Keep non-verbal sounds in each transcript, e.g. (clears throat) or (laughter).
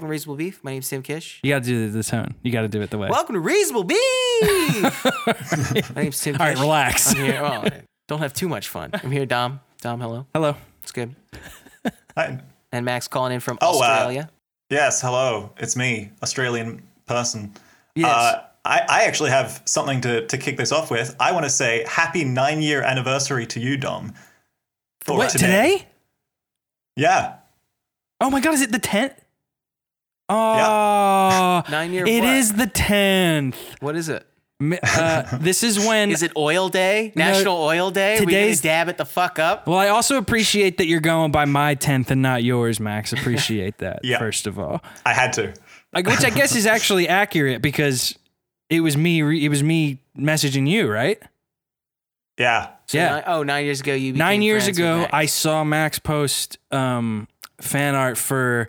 welcome to Reasonable Beef. My name's Tim Kish. You got to do the tone. You got to do it the way. Welcome to Reasonable Beef. (laughs) My name's Tim. All right, Kish. relax. I'm here. Well, don't have too much fun. I'm here, Dom. Dom, hello. Hello. It's good. Hi. And Max calling in from Oh, uh, Australia. Yes, hello. It's me, Australian person. Yes. Uh, I, I actually have something to, to kick this off with. I want to say happy nine year anniversary to you, Dom. For What today? Yeah. Oh my God! Is it the tenth? Oh, (laughs) Nine year It what? is the tenth. What is it? Uh, (laughs) this is when. Is it Oil Day? National Oil Day? today's- gonna dab it the fuck up. Well, I also appreciate that you're going by my tenth and not yours, Max. Appreciate that. (laughs) Yeah. First of all, I had to. like, which I guess is actually accurate because it was me. Re- it was me messaging you, right? Yeah. So Yeah. Nine, oh, nine years ago you. Nine years friends with ago, Max. I saw Max post um, fan art for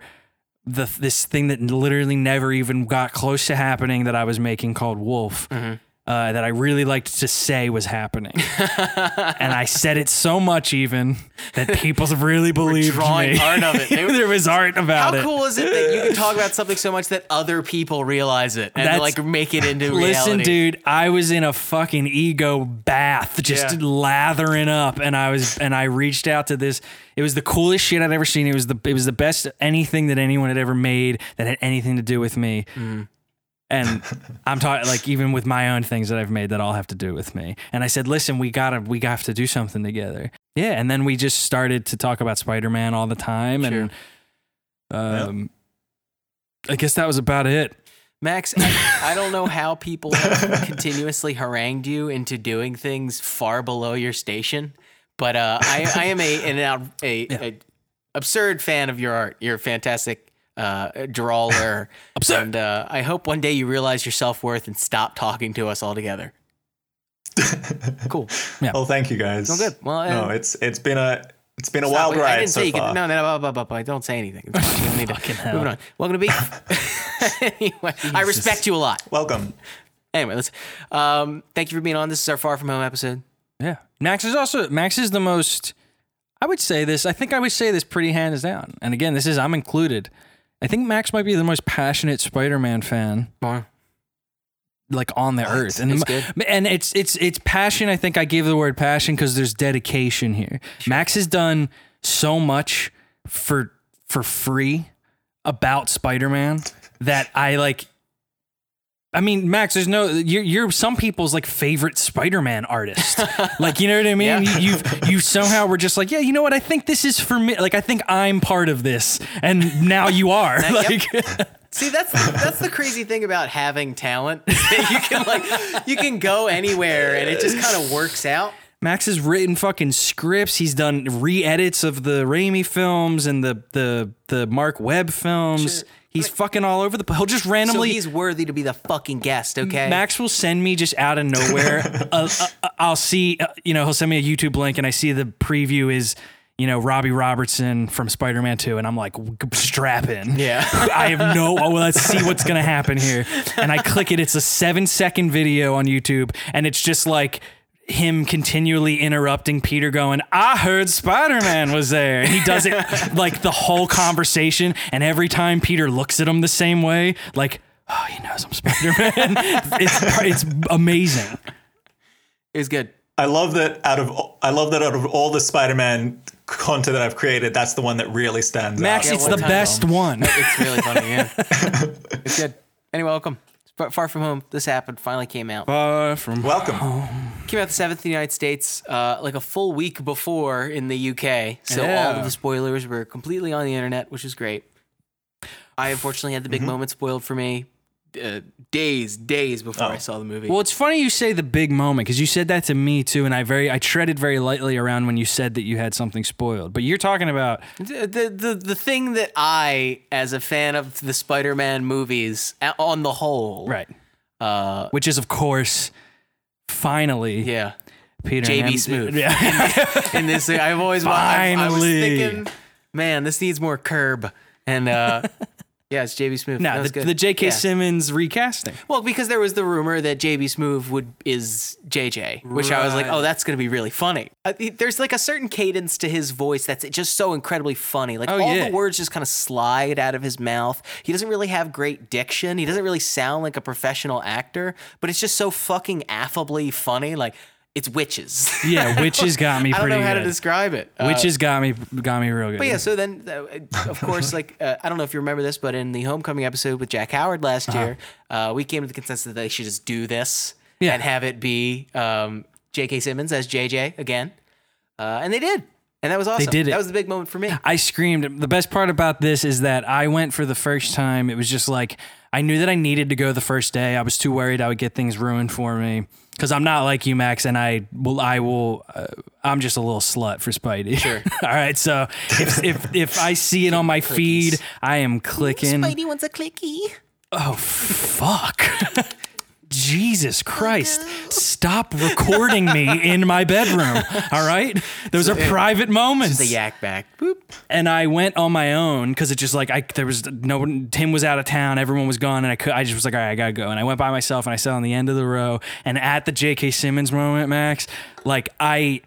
the this thing that literally never even got close to happening that I was making called Wolf. Mm-hmm. Uh, that I really liked to say was happening, and I said it so much even that people (laughs) really believed drawing me. art of it. (laughs) They were- there was art about How it. How cool is it that you can talk about something so much that other people realize it and like make it into reality? Listen, dude, I was in a fucking ego bath, just Yeah. lathering up, and I was, and I reached out to this. It was the coolest shit I'd ever seen. It was the, it was the best anything that anyone had ever made that had anything to do with me. Mm-hmm. And I'm talking like even with my own things that I've made that all have to do with me. And I said, listen, we gotta, we have to do something together. Yeah, and then we just started to talk about Spider Man all the time, and um, I guess that was about it. Max, I, I don't know how people have (laughs) continuously harangued you into doing things far below your station, but uh, I, I am a an out, a, a absurd fan of your art. You're a fantastic uh, drawer. Absurd. (laughs) And uh, I hope one day you realize your self worth and stop talking to us altogether. (laughs) cool. Well, thank you guys. Well, good. Well, no, it's it's been a it's been a Stop. wild I ride didn't so say you far. could. No, no, no, blah, blah, blah, don't say anything. It's fine. You don't need to. Fucking hell. Moving on. Welcome to Beef. (laughs) anyway, I respect you a lot. Welcome. Anyway, let's. Um, thank you for being on. This is our Far From Home episode. Yeah. Max is also Max is the most I would say this. I think I would say this pretty hands down. And again, this is I'm included. I think Max might be the most passionate Spider-Man fan like on the earth. And That's good. and it's it's it's passion. I think I gave the word passion cuz there's dedication here. Max has done so much for for free about Spider-Man that I like I mean, Max, there's no you're you're some people's like favorite Spider-Man artist. (laughs) like, you know what I mean? Yeah. You you've you somehow were just like, yeah, you know what? I think this is for me. Like, I think I'm part of this, and now you are. (laughs) Like, (laughs) See, that's that's the crazy thing about having talent. you can like you can go anywhere and it just kind of works out. Max has written fucking scripts. He's done re-edits of the Raimi films and the the the Marc Webb films. Sure. He's fucking all over the. Place. He'll just So randomly. he's worthy to be the fucking guest. Okay. Max will send me just out of nowhere. (laughs) uh, uh, I'll see, uh, you know, he'll send me a YouTube link and I see the preview is, you know, Robbie Robertson from Spider Man 2. And I'm like, strap in. (laughs) Yeah. (laughs) I have no, oh, let's see what's going to happen here. And I click it. It's a seven second video on YouTube. And it's just like, him continually interrupting Peter going, I heard Spider Man was there. And he does it (laughs) like the whole conversation. And every time Peter looks at him the same way, like, oh, he knows I'm Spider Man. (laughs) it's, it's amazing. It was good. I love that out of I love that out of all the Spider-Man content that I've created, that's the one that really stands Max, out. Max, it's one the best one. It's really funny. Yeah. (laughs) it's good. Anyway, welcome. Far, Far from home. This happened. Finally came out. Far from Welcome. home. Came out the seventh in the United States, uh, like a full week before in the UK. So all Yeah. of the spoilers were completely on the internet, which is great. I unfortunately had the big moment spoiled for me uh, days, days before I Oh. saw the movie. Well, it's funny you say the big moment because you said that to me too, and I very I treaded very lightly around when you said that you had something spoiled. But you're talking about the, the the the thing that I, as a fan of the Spider-Man movies, on the whole, right, Uh, which is of course finally yeah. Peter JB M- Smoove. (laughs) Yeah. (laughs) in this. I've always wa- I've- I was Finally. thinking, man, this needs more curb. And uh, (laughs) Yeah, it's JB Smoove. No, the, good. the J.K. Yeah. Simmons recasting. Well, because there was the rumor that JB Smoove would is JJ, which I was like, oh, that's going to be really funny. Uh, there's like a certain cadence to his voice that's just so incredibly funny. Like Oh, all yeah. the words just kind of slide out of his mouth. He doesn't really have great diction. He doesn't really sound like a professional actor, but it's just so fucking affably funny. Like it's witches. Yeah, (laughs) witches got me pretty I don't know how to describe it. Uh, Witches got me got me real good. But yeah, so then, uh, of course, (laughs) like uh, I don't know if you remember this, but in the Homecoming episode with Jack Howard last year, uh, we came to the consensus that they should just do this Yeah. and have it be um, J.K. Simmons as JJ again, uh, and they did, and that was awesome. They did it. That was the big moment for me. I screamed. The best part about this is that I went for the first time. It was just like I knew that I needed to go the first day. I was too worried I would get things ruined for me because I'm not like you, Max, and I will. I will. Uh, I'm just a little slut for Spidey. Sure. (laughs) All right. So if (laughs) if if I see it on my feed, I am clicking. Spidey wants a clicky. Oh fuck. (laughs) Jesus oh, Christ. (laughs) Stop recording me in my bedroom. (laughs) All right? Those are private moments. The yak back. Boop. and I went on my own because it just like I there was no one. Tim was out of town. Everyone was gone, and I could. I just was like, all right, I gotta go. And I went by myself, and I sat on the end of the row. And at the J.K. Simmons moment, Max, like I.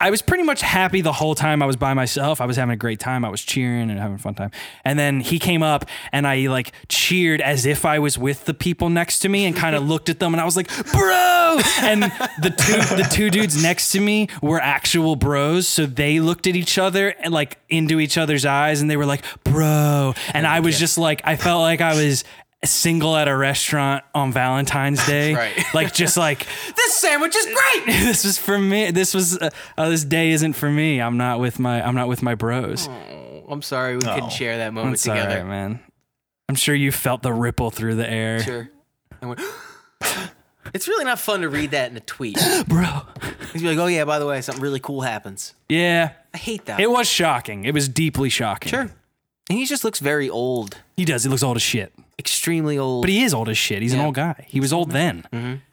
I was pretty much happy the whole time I was by myself. I was having a great time. I was cheering and having a fun time. And then he came up and I like cheered as if I was with the people next to me and kind of (laughs) looked at them and I was like, "Bro!" And the two the two dudes next to me were actual bros, so they looked at each other and like into each other's eyes and they were like, "Bro." And oh, I was just like I felt like I was single at a restaurant on Valentine's (laughs) Day. Right. Like just like (laughs) This sandwich is great. (laughs) this was for me. This was uh, uh, this day isn't for me. I'm not with my I'm not with my bros. Oh, I'm sorry we Oh. couldn't share that moment together. right, man. I'm sure you felt the ripple through the air, Sure. Went, (gasps) it's really not fun to read that in a tweet. (gasps) bro. He's like, oh yeah, by the way, something really cool happens. Yeah, I hate that. it was shocking. It was deeply shocking. Sure. And he just looks very old, he does. He looks old as shit, extremely old. but he is old as shit. He's an Yeah. old guy. He was old then.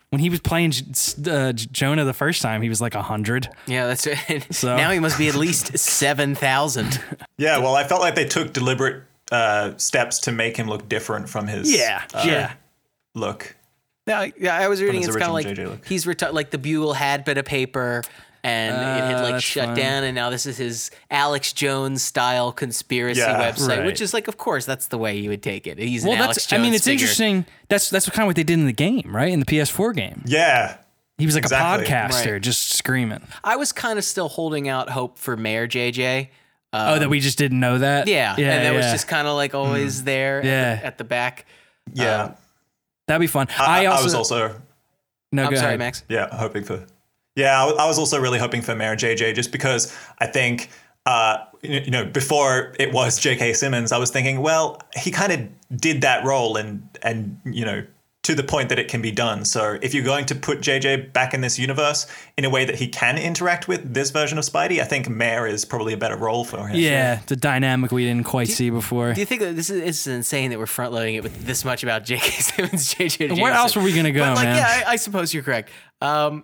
When he was playing J- uh, Jonah the first time, he was like hundred. yeah, that's it. (laughs) So- now he must be at least seven thousand. (laughs) Yeah, well, I felt like they took deliberate uh, steps to make him look different from his Yeah, uh, yeah. look. Yeah, yeah. I was reading. his It's kind of like JJ look. he's reti- like the Bugle had bit of paper, and it had Uh, like shut fun. down, and now this is his Alex Jones style conspiracy Yeah. website, Right. which is like, of course, that's the way you would take it. He's Well, an Alex that's. Jones I mean, it's figure. interesting. That's that's kind of what they did in the game, right? In the PS4 game, Yeah, he was like Exactly. a podcaster, Right. just screaming. I was kind of still holding out hope for Mayor JJ. oh, that we just didn't know that. Um, Yeah, yeah, and that was just kind of like always there at, the, at the back. yeah. Um, That'd be fun. I, I, also, I was also no, I'm go sorry, ahead. Max. yeah hoping for. Yeah, I, I was also really hoping for Mayor JJ just because I think. Uh, you you know, before it was J.K. Simmons, I was thinking, well, he kind of did that role, and and you know, to the point that it can be done. So if you're going to put JJ back in this universe in a way that he can interact with this version of Spidey, I think Mayor is probably a better role for him. Yeah, the dynamic we didn't quite see before. Do you think that this is it's insane that we're front loading it with this much about J.K. Simmons, J.J. Where else were we gonna go, But like, man? yeah, I, I suppose you're correct. Um,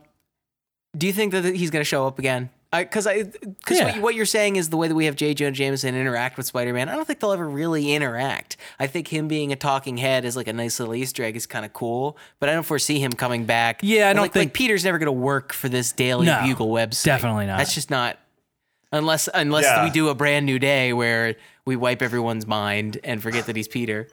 do you think that he's going to show up again? Because I, because Yeah. what, what you're saying is the way that we have J. Jonah Jameson interact with Spider-Man. I don't think they'll ever really interact. I think him being a talking head is like a nice little Easter egg is kind of cool, but I don't foresee him coming back. Yeah, I don't like, think- like Peter's never going to work for this Daily No, Bugle website. definitely not. That's just not. Unless unless Yeah. we do a brand new day where we wipe everyone's mind and forget that he's Peter.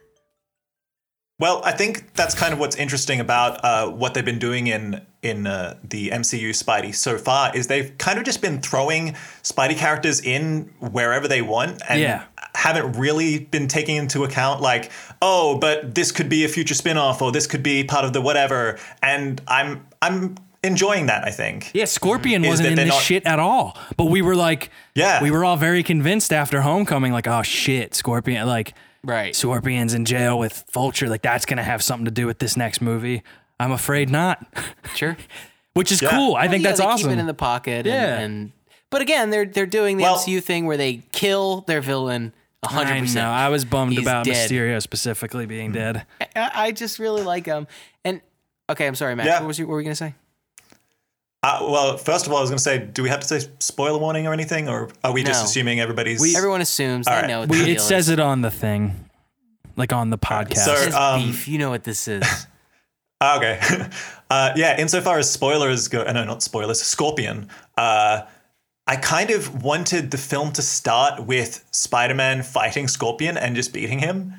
Well, I think that's kind of what's interesting about uh, what they've been doing in in uh, the MCU Spidey so far is they've kind of just been throwing Spidey characters in wherever they want and Yeah. haven't really been taking into account like, oh, but this could be a future spin-off or this could be part of the whatever. And I'm I'm enjoying that, I think. Yeah, Scorpion Is wasn't in this not- shit at all. But we were like, Yeah. we were all very convinced after Homecoming, like, oh shit, Scorpion, like, Right. Scorpion's in jail with Vulture, like that's gonna have something to do with this next movie. I'm afraid not, (laughs) Sure. which is Yeah. cool. I think yeah, that's they awesome. Keep it in the pocket. Yeah. And, and but again, they're they're doing the Well- MCU thing where they kill their villain hundred I know. percent. I was bummed He's about dead. Mysterio specifically being mm-hmm. dead. I, I just really like him. And okay, I'm sorry, Matt. Yeah. What was you, what were we gonna say? Uh, well, first of all, I was going to say, do we have to say spoiler warning or anything, or are we just No. assuming everybody's? We- Everyone assumes All they right. know what We, the it deal says is. it on the thing. like on the podcast. So- It's Um, beef. You know what this is. Ah, (laughs) (laughs) Okay. (laughs) Uh, yeah, insofar as spoilers go, uh, no, not spoilers, Scorpion, uh, I kind of wanted the film to start with Spider Man fighting Scorpion and just beating him.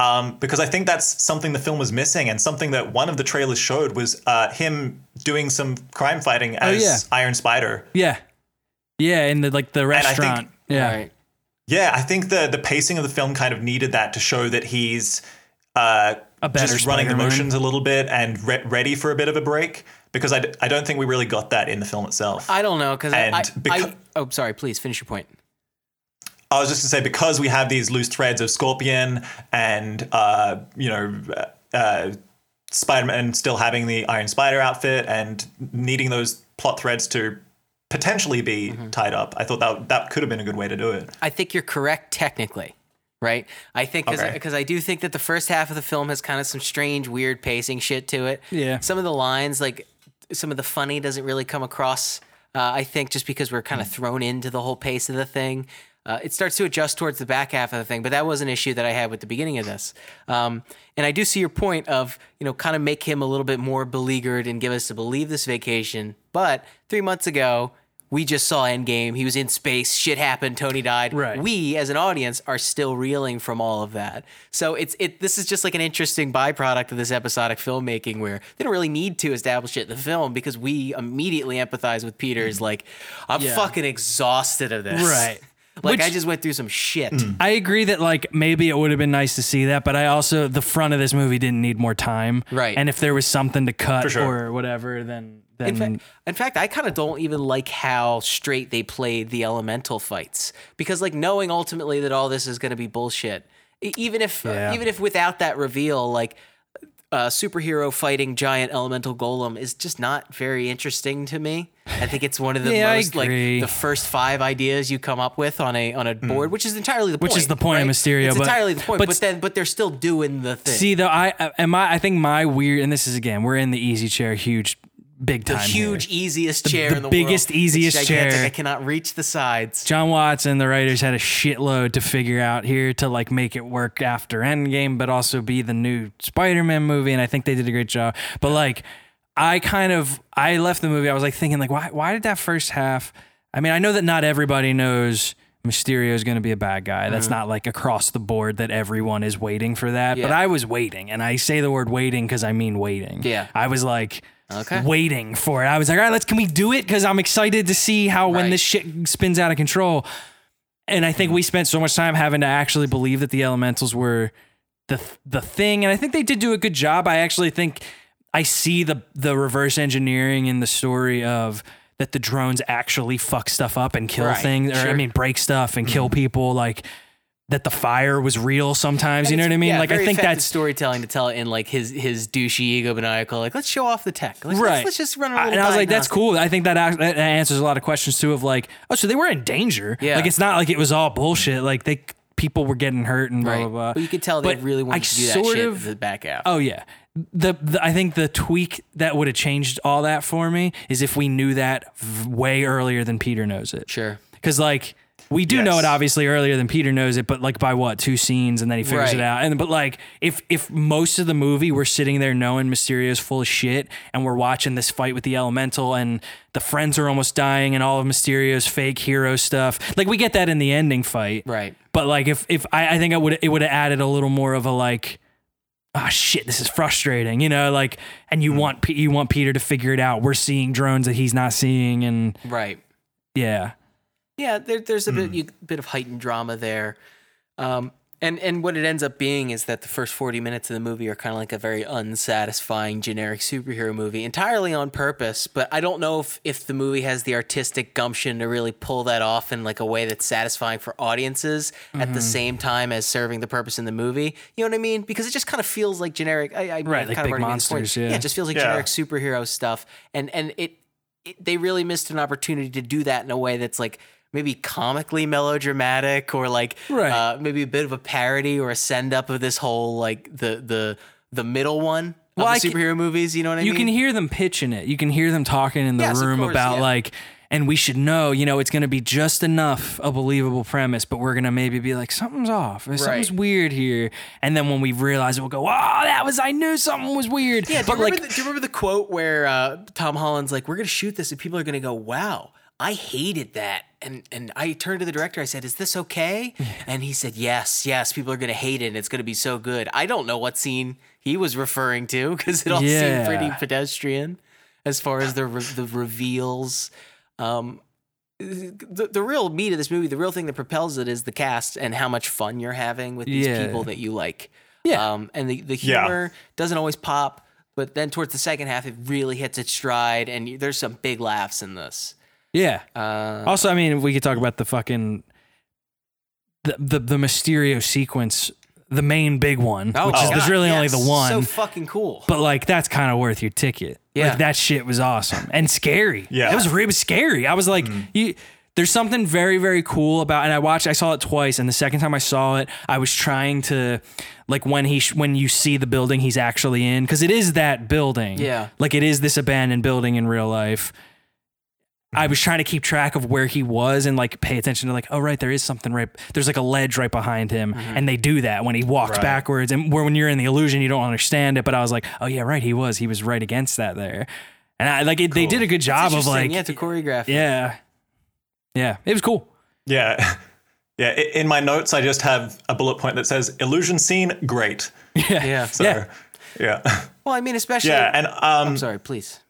Um, because I think that's something the film was missing, and something that one of the trailers showed was uh, him doing some crime fighting as yeah. Iron Spider. yeah, yeah, in the like the I think- restaurant. yeah, All right. Yeah, I think the the pacing of the film kind of needed that to show that he's uh, A better just running the motions a little bit and re- ready for a bit of a break. Because I, d- I don't think we really got that in the film itself. I, I don't know because I, And I, becau- I. Oh, sorry. Please finish your point. Was just gonna say because we have these loose threads of Scorpion and uh, you know uh, Spider-Man still having the Iron Spider outfit and needing those plot threads to potentially be Mm-hmm. tied up. I thought that that could have been a good way to do it. I think you're correct technically, right? I think because Okay. I do think that the first half of the film has kind of some strange, weird pacing shit to it. Yeah. Some of the lines, like some of the funny, doesn't really come across. Uh, I think just because we're kind of thrown into the whole pace of the thing. Uh, it starts to adjust towards the back half of the thing, but that was an issue that I had with the beginning of this. Um, and I do see your point of, you know, kind of make him a little bit more beleaguered and give us to believe this vacation. But three months ago, we just saw Endgame. He was in space. Shit happened. Tony died. Right. We, as an audience, are still reeling from all of that. So it's it. This is just like an interesting byproduct of this episodic filmmaking, where they don't really need to establish it in the film because we immediately empathize with Peter. Is like, I'm Yeah. fucking exhausted of this. Right. Like Which- I just went through some shit. Mm. I agree that like maybe it would have been nice to see that, but I also the front of this movie didn't need more time. Right. And if there was something to cut sure. or whatever, then then In fact, in fact, I kind of don't even like how straight they played the elemental fights because, like, knowing ultimately that all this is going to be bullshit, e- even if Yeah. even if without that reveal, like, uh, superhero fighting giant elemental golem is just not very interesting to me. I think it's one of the (laughs) Yeah, most like the first five ideas you come up with on a on a board, which is entirely the point. Which point. is the point of right? Mysterio, It's but- entirely the point, but- but, then but they're still doing the thing. see though I I- am I I think my weird and this is again we're in the easy chair, huge, big the time. here. huge, easiest chair the in the biggest, world. Easiest chair. I cannot reach the sides. Jon Watts and the writers had a shitload to figure out here to like make it work after Endgame, but also be the new Spider-Man movie, and I think they did a great job. But like, I kind of I left the movie. I was like thinking like, why why did that first half? I mean, I know that not everybody knows Mysterio is going to be a bad guy. That's mm-hmm. not like across the board that everyone is waiting for that. But I was waiting, and I say the word waiting because I mean waiting. Yeah. I was like. Okay. Waiting for it. I was like, all right, let's can we do it? Because I'm excited to see how when this shit spins out of control. And I think we spent so much time having to actually believe that the elementals were the the thing. And I think they did do a good job. I actually think I see the the reverse engineering in the story of that the drones actually fuck stuff up and kill Right, things, or I mean break stuff and kill mm-hmm. people. Like that the fire was real sometimes. You know what I mean? yeah, like I think that's storytelling to tell it in like his his douchey ego maniacal. Like let's show off the tech. Let's, right. Let's, let's just run a I- little. and I was like, that's cool. I think that, that answers a lot of questions too. Of like, oh, so they were in danger. Yeah. Like it's not like it was all bullshit. Like they people were getting hurt and blah Right. blah blah. But you could tell they But really wanted I to do that shit of- the back out. Oh yeah. The, the I think the tweak that would have changed all that for me is if we knew that v- way earlier than Peter knows it. Sure. Because like we do know it obviously earlier than Peter knows it, but like by what two scenes, and then he figures it out. And but like if if most of the movie we're sitting there knowing Mysterio's full of shit, and we're watching this fight with the Elemental, and the friends are almost dying, and all of Mysterio's fake hero stuff, like we get that in the ending fight, Right. But like if if I, I think I would it would have added a little more of a like. Ah shit! This is frustrating, you know. Like, and you want P- you want Peter to figure it out. We're seeing drones that he's not seeing, and Right. yeah, Yeah, there, there's a Hmm. bit you, bit of heightened drama there, um, and and what it ends up being is that the first forty minutes of the movie are kind of like a very unsatisfying generic superhero movie, entirely on purpose. But I don't know if if the movie has the artistic gumption to really pull that off in like a way that's satisfying for audiences at Mm-hmm. the same time as serving the purpose in the movie. You know what I mean? Because it just kind of feels like generic. I, I Right, I've like kind big already made this point. monsters, yeah. it just feels like Yeah. generic superhero stuff, and and it, it they really missed an opportunity to do that in a way that's like maybe comically melodramatic or like Right. uh, maybe a bit of a parody or a send up of this whole like the the the middle one of Well, the I can- superhero movies. You know what I you mean? You can hear them pitching it. You can hear them talking in the Yes, room course, about yeah. like, and we should know, you know, it's going to be just enough a believable premise, but we're going to maybe be like, something's off, or something's Right. weird here. And then when we realize it, we'll go, oh, that was, I knew something was weird. Yeah, but like, remember the, do you remember the quote where uh, Tom Holland's like, "We're gonna shoot this, and people are gonna go, wow." I hated that, and and I turned to the director. I said, "Is this okay?" (laughs) And he said, "Yes, yes. People are gonna hate it, and it's gonna be so good." I don't know what scene he was referring to because it all Yeah. seemed pretty pedestrian as far as the re- the reveals. Um, the, the real meat of this movie, the real thing that propels it, is the cast and how much fun you're having with these Yeah. people that you like. Yeah. Um, and the, the Yeah. humor doesn't always pop, but then towards the second half, it really hits its stride, and there's some big laughs in this. Yeah. Uh, Also, I mean, we could talk about the fucking the the, the Mysterio sequence, the main big one, which is Oh, God, there's really only the one. So fucking cool. but like that's kind of worth your ticket. Yeah. Like that shit was awesome and scary. Yeah. It was really scary. I was like, you there's something very, very cool about and I watched I saw it twice and the second time I saw it, I was trying to like when he sh- when you see the building he's actually in cuz it is that building. Yeah. Like it is this abandoned building in real life. I was trying to keep track of where he was and like pay attention to like, oh right, there is something right. There's like a ledge right behind him, and they do that when he walks Right. backwards. And where when you're in the illusion, you don't understand it. But I was like, oh yeah, right, he was. He was right against that there, and I like it, they did a good job of like, yeah, to choreograph. it. yeah, yeah, it was cool. Yeah. (laughs) Yeah. In my notes, I just have a bullet point that says illusion scene, great. (laughs) Yeah, Yeah. So, Yeah. yeah. (laughs) Well, I mean, especially. Yeah. And, um, I'm sorry, please.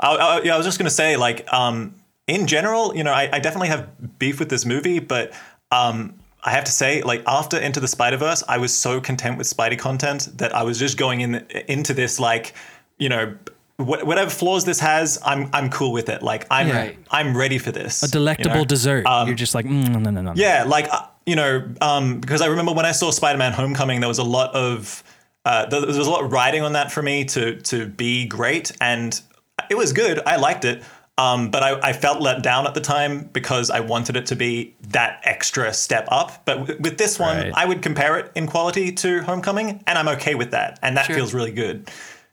I, I, yeah, I was just going to say, like, um, in general, you know, I, I definitely have beef with this movie, but um, I have to say, like, after Into the Spider Verse, I was so content with Spidey content that I was just going in into this, like, you know, wh- whatever flaws this has, I'm I'm cool with it. Like, I'm Right. I'm ready for this. a delectable you know? dessert. You're just like, mm, no, no, no, no. Yeah, like uh, you know, um, because I remember when I saw Spider-Man: Homecoming, there was a lot of uh, there there was a lot of riding on that for me to to be great, and it was good. I liked it, um, but I, I felt let down at the time because I wanted it to be that extra step up. But w- with this one, Right. I would compare it in quality to Homecoming, and I'm okay with that, and that Sure. feels really good.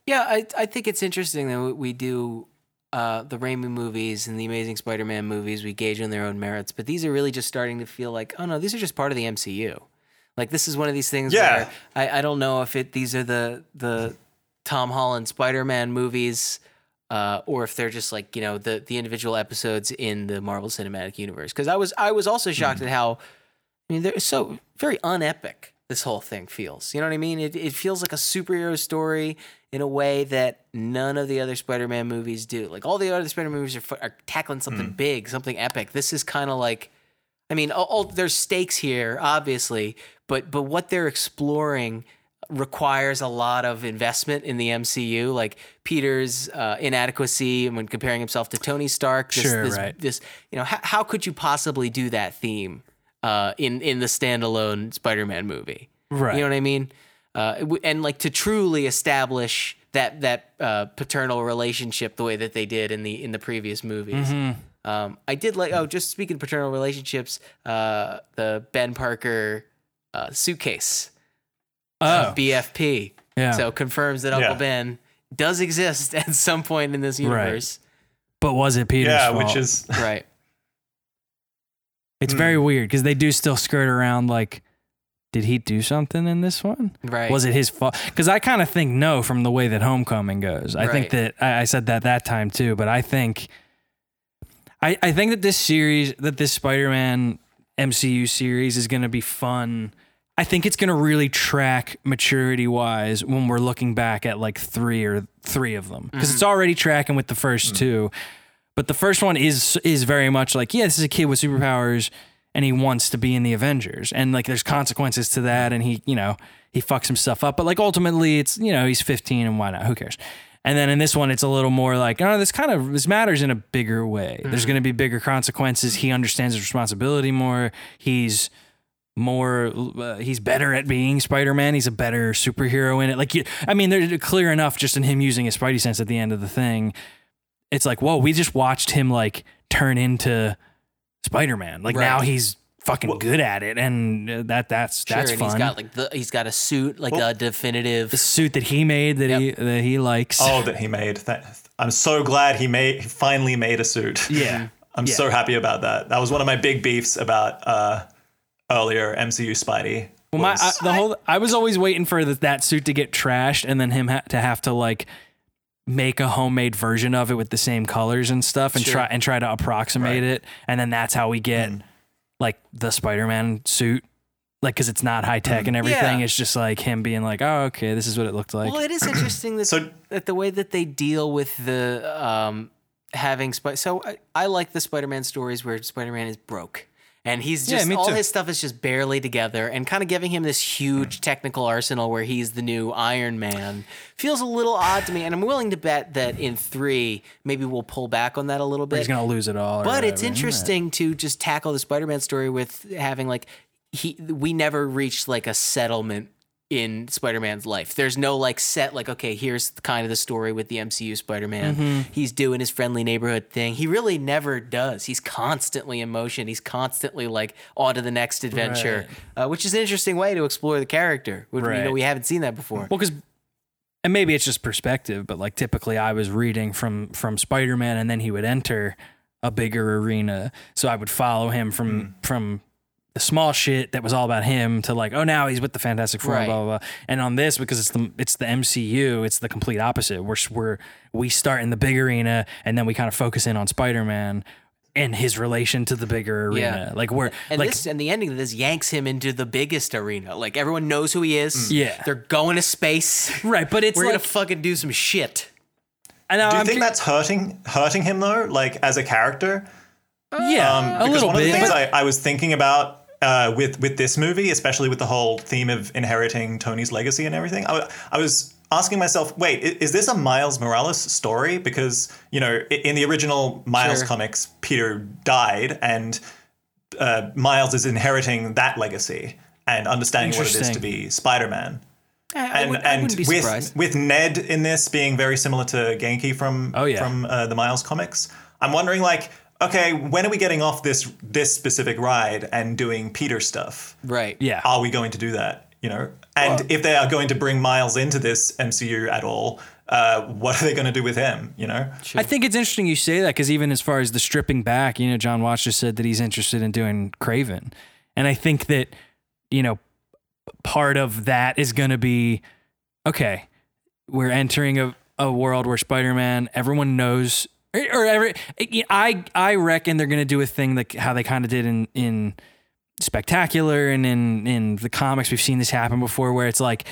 Yeah, I, I think it's interesting that we do uh, the Raimi movies and the Amazing Spider-Man movies. We gauge on their own merits, but these are really just starting to feel like, oh no, these are just part of the MCU. Like this is one of these things Yeah. where I, I don't know if it these are the the Tom Holland Spider-Man movies. Uh, or if they're just like you know the the individual episodes in the Marvel Cinematic Universe, because I was I was also shocked at how I mean, they're so very unepic. This whole thing feels. You know what I mean? It it feels like a superhero story in a way that none of the other Spider-Man movies do. Like all the other Spider-Man movies are, are tackling something big, something epic. This is kind of like, I mean, all, all, there's stakes here, obviously, but but what they're exploring requires a lot of investment in the MCU. Like Peter's uh, inadequacy when comparing himself to Tony Stark. This, Sure, this, right. this you know how, how could you possibly do that theme uh, in in the standalone Spider-Man movie? Right. You know what I mean? Uh, and like to truly establish that that uh, paternal relationship the way that they did in the in the previous movies. Mm-hmm. Um, I did like. Oh, just speaking of paternal relationships, uh, the Ben Parker uh, suitcase, Oh, BFP. Yeah. So confirms that Uncle Yeah. Ben does exist (laughs) at some point in this universe. but was it Peter's Yeah, fault? which is (laughs) Right. it's Hmm. very weird because they do still skirt around like, did he do something in this one? Right. Was it his fault? Because I kind of think no from the way that Homecoming goes. I think that I, I said that that time too, but I think I, I think that this series, that this Spider-Man MCU series is going to be fun. I think it's going to really track maturity wise when we're looking back at like three or three of them because it's mm-hmm. already tracking with the 1st mm. two. But the first one is is very much like, yeah, this is a kid with superpowers and he wants to be in the Avengers. And like there's consequences to that and he, you know, he fucks himself up. But like ultimately it's, you know, he's 15 and why not? Who cares? And then in this one, it's a little more like, oh, this kind of this matters in a bigger way. There's mm. going to be bigger consequences. He understands his responsibility more. He's more uh, he's better at being spider-man he's a better superhero in it like you i mean they're clear enough just in him using his spidey sense at the end of the thing it's like whoa we just watched him like turn into spider-man like Right. now he's fucking good at it and uh, that that's Sure, that's and fun he's got like the he's got a suit like a definitive the suit that he made that he that he likes oh that he made. That, I'm so glad he made he finally made a suit. Yeah. (laughs) I'm Yeah. so happy about that. That was one of my big beefs about uh, earlier MCU Spidey. Well, my I, the whole I was always waiting for the, that suit to get trashed and then him ha- to have to like make a homemade version of it with the same colors and stuff and Sure. try and try to approximate it and then that's how we get Mm. like the Spider-Man suit like cuz it's not high tech and everything Yeah. it's just like him being like oh okay this is what it looked like Well, it is (clears throat) interesting that, So- that the way that they deal with the um, having Sp- so I, I like the Spider-Man stories where Spider-Man is broke and he's just me all too. his stuff is just barely together and kind of giving him this huge technical arsenal where he's the new Iron Man. Feels a little odd to me and I'm willing to bet that in 3 maybe we'll pull back on that a little bit he's going to lose it all but it's interesting to just tackle the Spider-Man story with having like he we never reached like a settlement in Spider-Man's life. There's no like set like okay, here's kind of the story with the MCU Spider-Man. Mm-hmm. He's doing his friendly neighborhood thing. He really never does. He's constantly in motion. He's constantly like on to the next adventure, uh, which is an interesting way to explore the character. Which, You know, Right. we haven't seen that before. Well, because and maybe it's just perspective, but like typically I was reading from from Spider Man, and then he would enter a bigger arena, so I would follow him from from the small shit that was all about him to like, oh, now he's with the Fantastic Four, Right. blah blah blah. And on this, because it's the it's the MCU, it's the complete opposite. We're we're we start in the big arena, and then we kind of focus in on Spider Man. And his relation to the bigger arena, Yeah. like we're And like this and the ending of this yanks him into the biggest arena. Like everyone knows who he is. Yeah. They're going to space. (laughs) right, but it's We're like gonna fucking do some shit. I know, Do you I'm think cu- that's hurting hurting him though, like as a character? yeah Um, a because little one of the bit. things but- I, I was thinking about uh, with with this movie, especially with the whole theme of inheriting Tony's legacy and everything, I, I was asking myself, wait, is this a Miles Morales story? Because you know, in the original Miles Sure. comics, Peter died, and uh, Miles is inheriting that legacy and understanding what it is to be Spider-Man. I, I And would, I and wouldn't be with surprised. with Ned in this being very similar to Ganke from Oh, yeah. from uh, the Miles comics, I'm wondering like, okay, when are we getting off this this specific ride and doing Peter stuff? Right. yeah Are we going to do that? You know, and if they are going to bring Miles into this MCU at all, uh, what are they going to do with him? You know, I think it's interesting you say that because even as far as the stripping back, you know, Jon Watts just said that he's interested in doing Kraven, and I think that you know part of that is going to be okay. We're entering a, a world where Spider-Man, everyone knows, or, every, I I reckon they're going to do a thing like how they kind of did in in Spectacular and in in the comics. We've seen this happen before, where it's like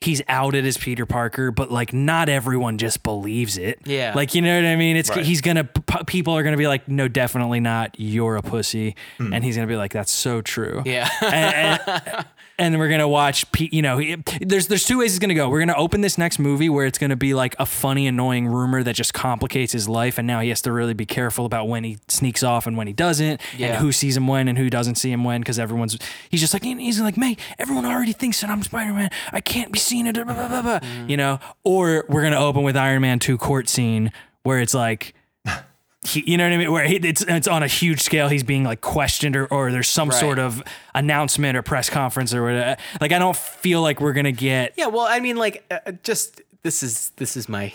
he's outed as Peter Parker, but like not everyone just believes it. Yeah. Like you know what I mean? It's Right. he's gonna p- people are gonna be like, no, definitely not. You're a pussy, hmm. and he's gonna be like, that's so true. Yeah. and, and, (laughs) and we're gonna watch. You know, he- there's there's two ways it's gonna go. We're gonna open this next movie where it's gonna be like a funny, annoying rumor that just complicates his life, and now he has to really be careful about when he sneaks off and when he doesn't, Yeah. and who sees him when and who doesn't see him when, because everyone's he's just like he's like, mate, everyone already thinks that I'm Spider Man. I can't be seen. Blah, blah, blah, blah. Mm-hmm. You know, or we're gonna open with Iron Man two court scene where it's like he, you know what I mean? Where he, it's it's on a huge scale. He's being like questioned, or, or there's some Right. sort of announcement or press conference or whatever. Like I don't feel like we're gonna get. Yeah, well, I mean, like, uh, uh, just this is this is my.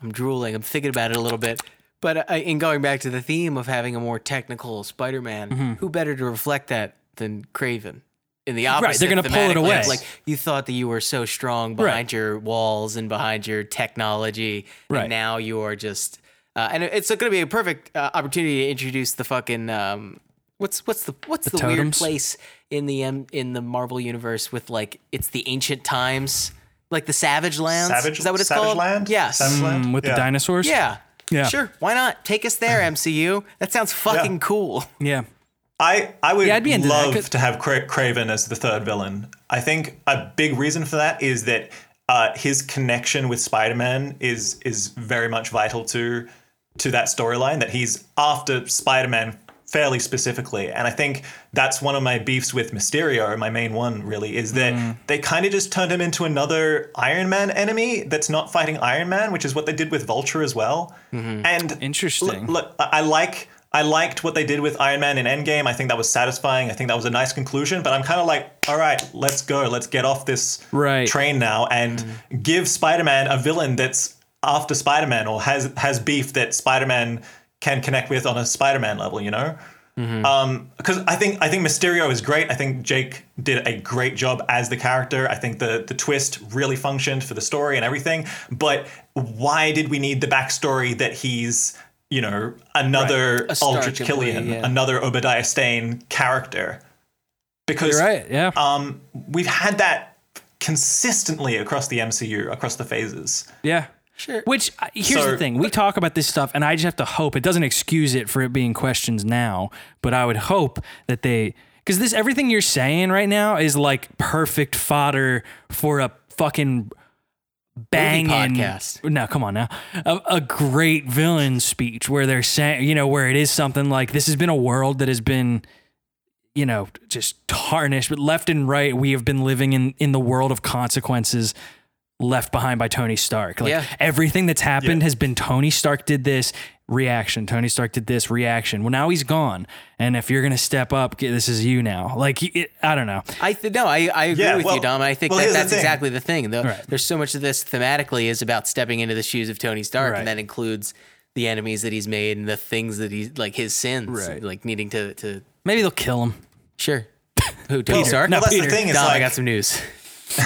I'm drooling. I'm thinking about it a little bit. But uh, in going back to the theme of having a more technical Spider-Man, Mm-hmm. who better to reflect that than Kraven? In the opposite, they're gonna pull it away. Like you thought that you were so strong behind your walls and behind your technology, Right. and now you are just. Uh, and it's going to be a perfect uh, opportunity to introduce the fucking um, what's what's the what's the, weird place in the um, in the Marvel universe with like it's the ancient times, like the Savage Lands. Savage is that what it's Savage called? Land? Yes. Savage Land? Mm, with Yeah. the dinosaurs. Yeah. Yeah. Sure. Why not? Take us there, MCU. That sounds fucking Yeah. cool. yeah. I I would Yeah, I'd be into that, to have Cra- Kraven as the third villain. I think a big reason for that is that uh, his connection with Spider-Man is is very much vital to to that storyline. That he's after Spider-Man fairly specifically, and I think that's one of my beefs with Mysterio. My main one really is that Mm. they kind of just turned him into another Iron Man enemy that's not fighting Iron Man, which is what they did with Vulture as well. Mm-hmm. And Interesting. Look, look, I I like I liked what they did with Iron Man in Endgame. I think that was satisfying. I think that was a nice conclusion. But I'm kind of like, all right, let's go. Let's get off this Right. train now and give Spider-Man a villain that's after Spider-Man or has has beef that Spider-Man can connect with on a Spider-Man level, you know? Um, because I think I think Mysterio is great. I think Jake did a great job as the character. I think the the twist really functioned for the story and everything. But why did we need the backstory that he's you know another Stark Aldrich Killian, yeah. another Obadiah Stane character? Because You're right. Yeah. um, we've had that consistently across the MCU, across the phases. Yeah. Sure. Which uh, here's So- the thing: we talk about this stuff, and I just have to hope it doesn't excuse it for it being questions now. But I would hope that they, because this everything you're saying right now is like perfect fodder for a fucking banging podcast. No, come on now, a, a great villain speech where they're saying, you know, where it is something like this has been a world that has been you know, just tarnished. But left and right, we have been living in in the world of consequences left behind by Tony Stark. Like Yeah. everything that's happened Yeah. has been Tony Stark did this reaction. Tony Stark did this reaction. Well, now he's gone, and if you're gonna step up, this is you now. Like it, I don't know. I th- no, I, I agree Yeah, with well- you, Dom. I think well, that here's the that's exactly the thing. Though Right. there's so much of this thematically is about stepping into the shoes of Tony Stark, Right. and that includes the enemies that he's made and the things that he's like his sins, Right. like needing to to Maybe they'll kill him. sure. (laughs) Who Tony Well, Stark? No, well, that's Peter. the thing. It's Dom, I got some news. (laughs)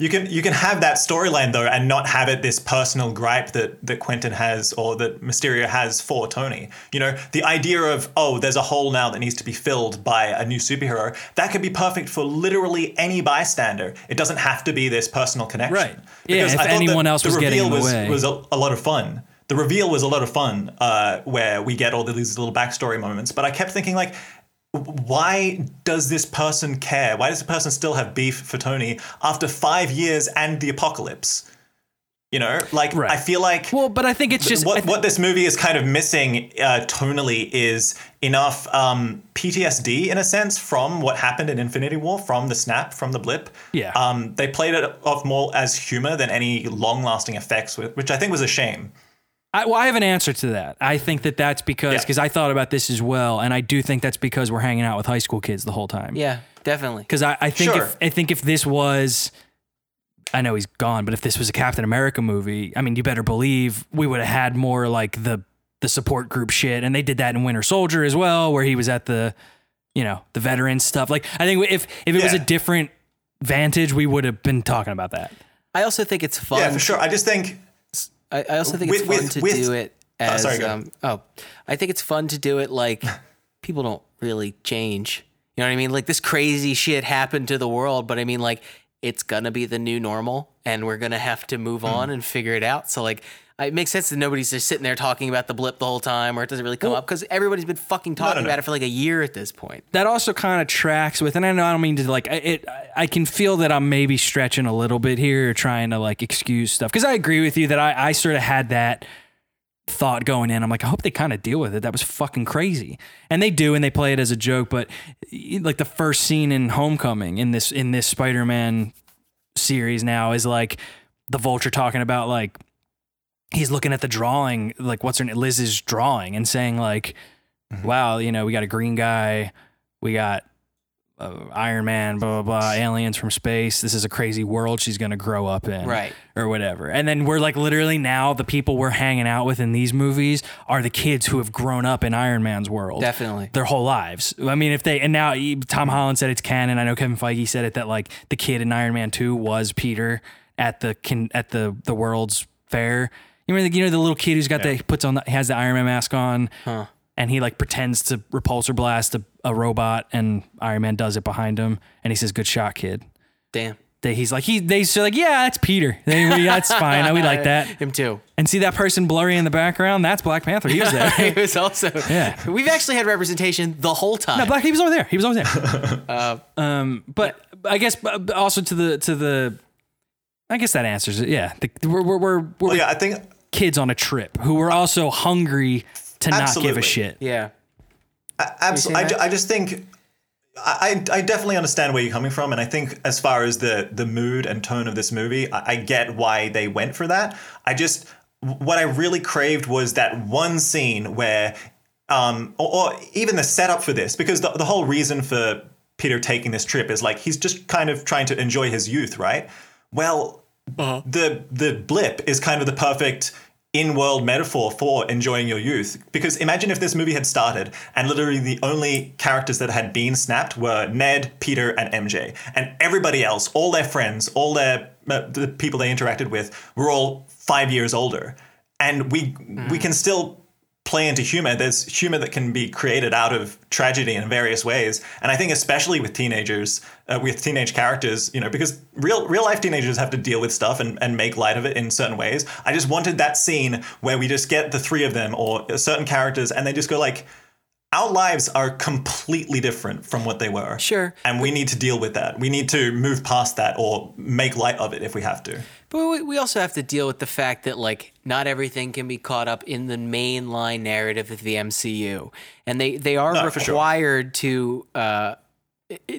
you can you can have that storyline though, and not have it this personal gripe that that Quentin has or that Mysterio has for Tony. You know, the idea of oh, there's a hole now that needs to be filled by a new superhero. That could be perfect for literally any bystander. It doesn't have to be this personal connection. Right. Yeah, if anyone else the was getting in the was, way. was a, a lot of fun. The reveal was a lot of fun, uh, where we get all these little backstory moments. But I kept thinking like why does this person care? Why does the person still have beef for Tony after five years and the apocalypse? You know, like Right. I feel like Well, but I think it's just what th- what this movie is kind of missing uh, tonally is enough um, PTSD in a sense from what happened in Infinity War, from the snap, from the blip. Yeah. Um, they played it off more as humor than any long-lasting effects, which I think was a shame. I, well, I have an answer to that. I think that that's because Yeah. because I thought about this as well, and I do think that's because we're hanging out with high school kids the whole time. Yeah, definitely. Because I, I think Sure. if I think if this was, I know he's gone, but if this was a Captain America movie, I mean, you better believe we would have had more like the the support group shit, and they did that in Winter Soldier as well, where he was at the, you know, the veteran stuff. Like I think if if it was a different vantage, we would have been talking about that. I also think it's fun. Yeah, for sure. I just think I, I also think it's With- fun with- to with- do it as sorry, um, oh, I think it's fun to do it like (laughs) people don't really change. You know what I mean? Like this crazy shit happened to the world, but I mean like it's gonna be the new normal, and we're gonna have to move Hmm. on and figure it out. So like. Uh, it makes sense that nobody's just sitting there talking about the blip the whole time, or it doesn't really come up because everybody's been fucking talking no. about it for like a year at this point. that also kind of tracks with, and I know I don't mean to like it. I can feel that I'm maybe stretching a little bit here, trying to like excuse stuff because I agree with you that I, I sort of had that thought going in. I'm like, I hope they kind of deal with it. That was fucking crazy, and they do, and they play it as a joke. But like the first scene in Homecoming in this in this Spider-Man series now is like the Vulture talking about like he's looking at the drawing, like what's her name, Liz's drawing, and saying like, "Wow, you know, we got a green guy, we got uh, Iron Man, blah blah blah, aliens from space. This is a crazy world she's gonna grow up in, Right. Or whatever." And then we're like, literally now, the people we're hanging out with in these movies are the kids who have grown up in Iron Man's world, Definitely. their whole lives. I mean, if they and now Tom Holland said it's canon. I know Kevin Feige said it that like the kid in Iron Man Two was Peter at the at the the World's Fair. You remember, the, you know, the little kid who's got the puts on the, has the Iron Man mask on, and he like pretends to repulsor blast a, a robot, and Iron Man does it behind him, and he says, "Good shot, kid." Damn. They, he's like he they say like yeah that's Peter they, we, (laughs) that's fine we like that Him too. and see that person blurry in the background that's Black Panther he was there (laughs) he was also. Yeah. We've actually had representation the whole time. No, Black. He was over there. He was over there. (laughs) um, but I guess uh, also to the to the, I guess that answers it. Yeah, the, we're we're we're, we're well, yeah, I think kids on a trip who were also hungry to not give a shit. yeah. Absolutely. I, ju- I just think I, I I definitely understand where you're coming from, and I think as far as the the mood and tone of this movie, I, I get why they went for that. I just what I really craved was that one scene where, um, or, or even the setup for this, because the the whole reason for Peter taking this trip is like he's just kind of trying to enjoy his youth, right? Well, the the blip is kind of the perfect in-world metaphor for enjoying your youth. Because imagine if this movie had started and literally the only characters that had been snapped were Ned, Peter and MJ and everybody else all their friends all their uh, the people they interacted with were all 5 years older. And we we can still play into humor. There's humor that can be created out of tragedy in various ways. And i think especially with teenagers uh, with teenage characters you know because real real life teenagers have to deal with stuff and, and make light of it in certain ways. I just wanted that scene where we just get the three of them or certain characters and they just go like our lives are completely different from what they were Sure. and we need to deal with that we need to move past that or make light of it if we have to But we, we also have to deal with the fact that like not everything can be caught up in the mainline narrative of the MCU, and they they are No, for sure. required to uh,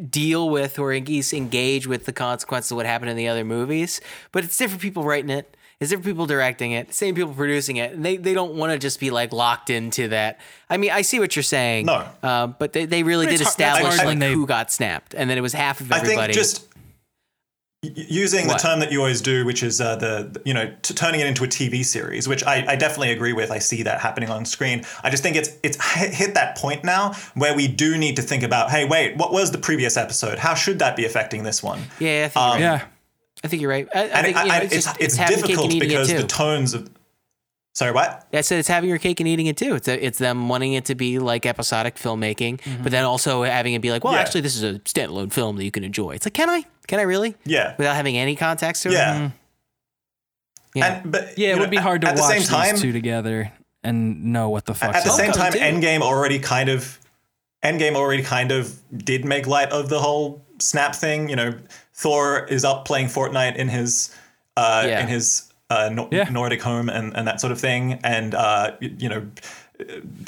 deal with or at least engage with the consequences of what happened in the other movies. But it's different people writing it. It's different people directing it. Same people producing it, and they, they don't want to just be like locked into that. I mean, I see what you're saying. No. uh, but they, they really did it's hard- establish hard like they- who got snapped, and then it was half of everybody. I everybody. think just using What? the term that you always do, which is uh, the the- you know t- turning it into a TV series, which I, I definitely agree with. I see that happening on screen. I just think it's it's hit hit that point now where we do need to think about, hey, wait, what was the previous episode? How should that be affecting this one? yeah, I think you're right. Yeah. I think you're right. I, I And think it- you know, I- it's, it's just, it's it's difficult and because it the tones of sorry what I said it's having your cake and eating it too. It's a, it's them wanting it to be like episodic filmmaking, mm-hmm. but then also having it be like, well, Yeah. actually, this is a standalone film that you can enjoy. It's like, can I? Can I really? yeah Without having any context to it? yeah. Mm. Yeah. And, but Yeah, it know, would be hard to at the watch same these two together and know what the fuck. at the same time, Homecoming, too. Endgame already kind of Endgame already kind of did make light of the whole snap thing. You know, Thor is up playing Fortnite in his uh, Yeah. in his uh, Nor- Yeah. Nordic home and, and that sort of thing, and uh, you know.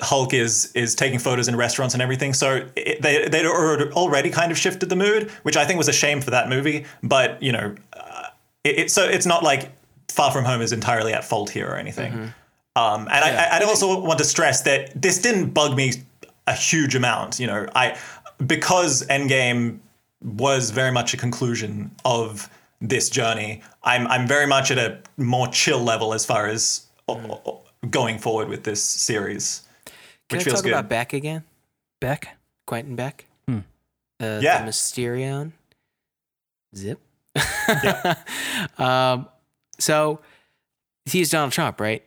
Hulk is is taking photos in restaurants and everything, so it, they they'd already kind of shifted the mood, which I think was a shame for that movie. But you know, uh, it, it, so it's not like Far From Home is entirely at fault here or anything. Um, and I, I, I'd also want to stress that this didn't bug me a huge amount. You know, I because Endgame was very much a conclusion of this journey. I'm I'm very much at a more chill level as far as o- o- going forward with this series, Can which I feels talk good. about Beck again? Beck. Quentin Beck? Hmm. Uh, Yeah. The Mysterion? Zip? (laughs) um, so he's Donald Trump, right?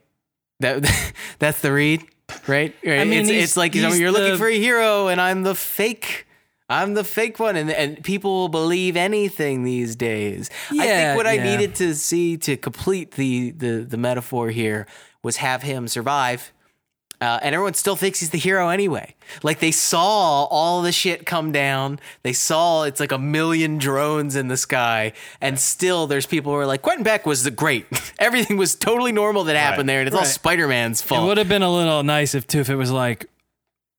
That (laughs) That's the read, right? right? mean, it's, he's- it's like you know, you're looking for a hero and I'm the fake. I'm the fake one, and and people will believe anything these days. I think what I needed to see to complete the the the metaphor here was have him survive uh, and everyone still thinks he's the hero anyway. Like they saw all the shit come down. They saw it's like a million drones in the sky, and still there's people who are like, Quentin Beck was the great. (laughs) Everything was totally normal that happened there, and it's all Spider Man's fault. It would have been a little nice if too if it was like,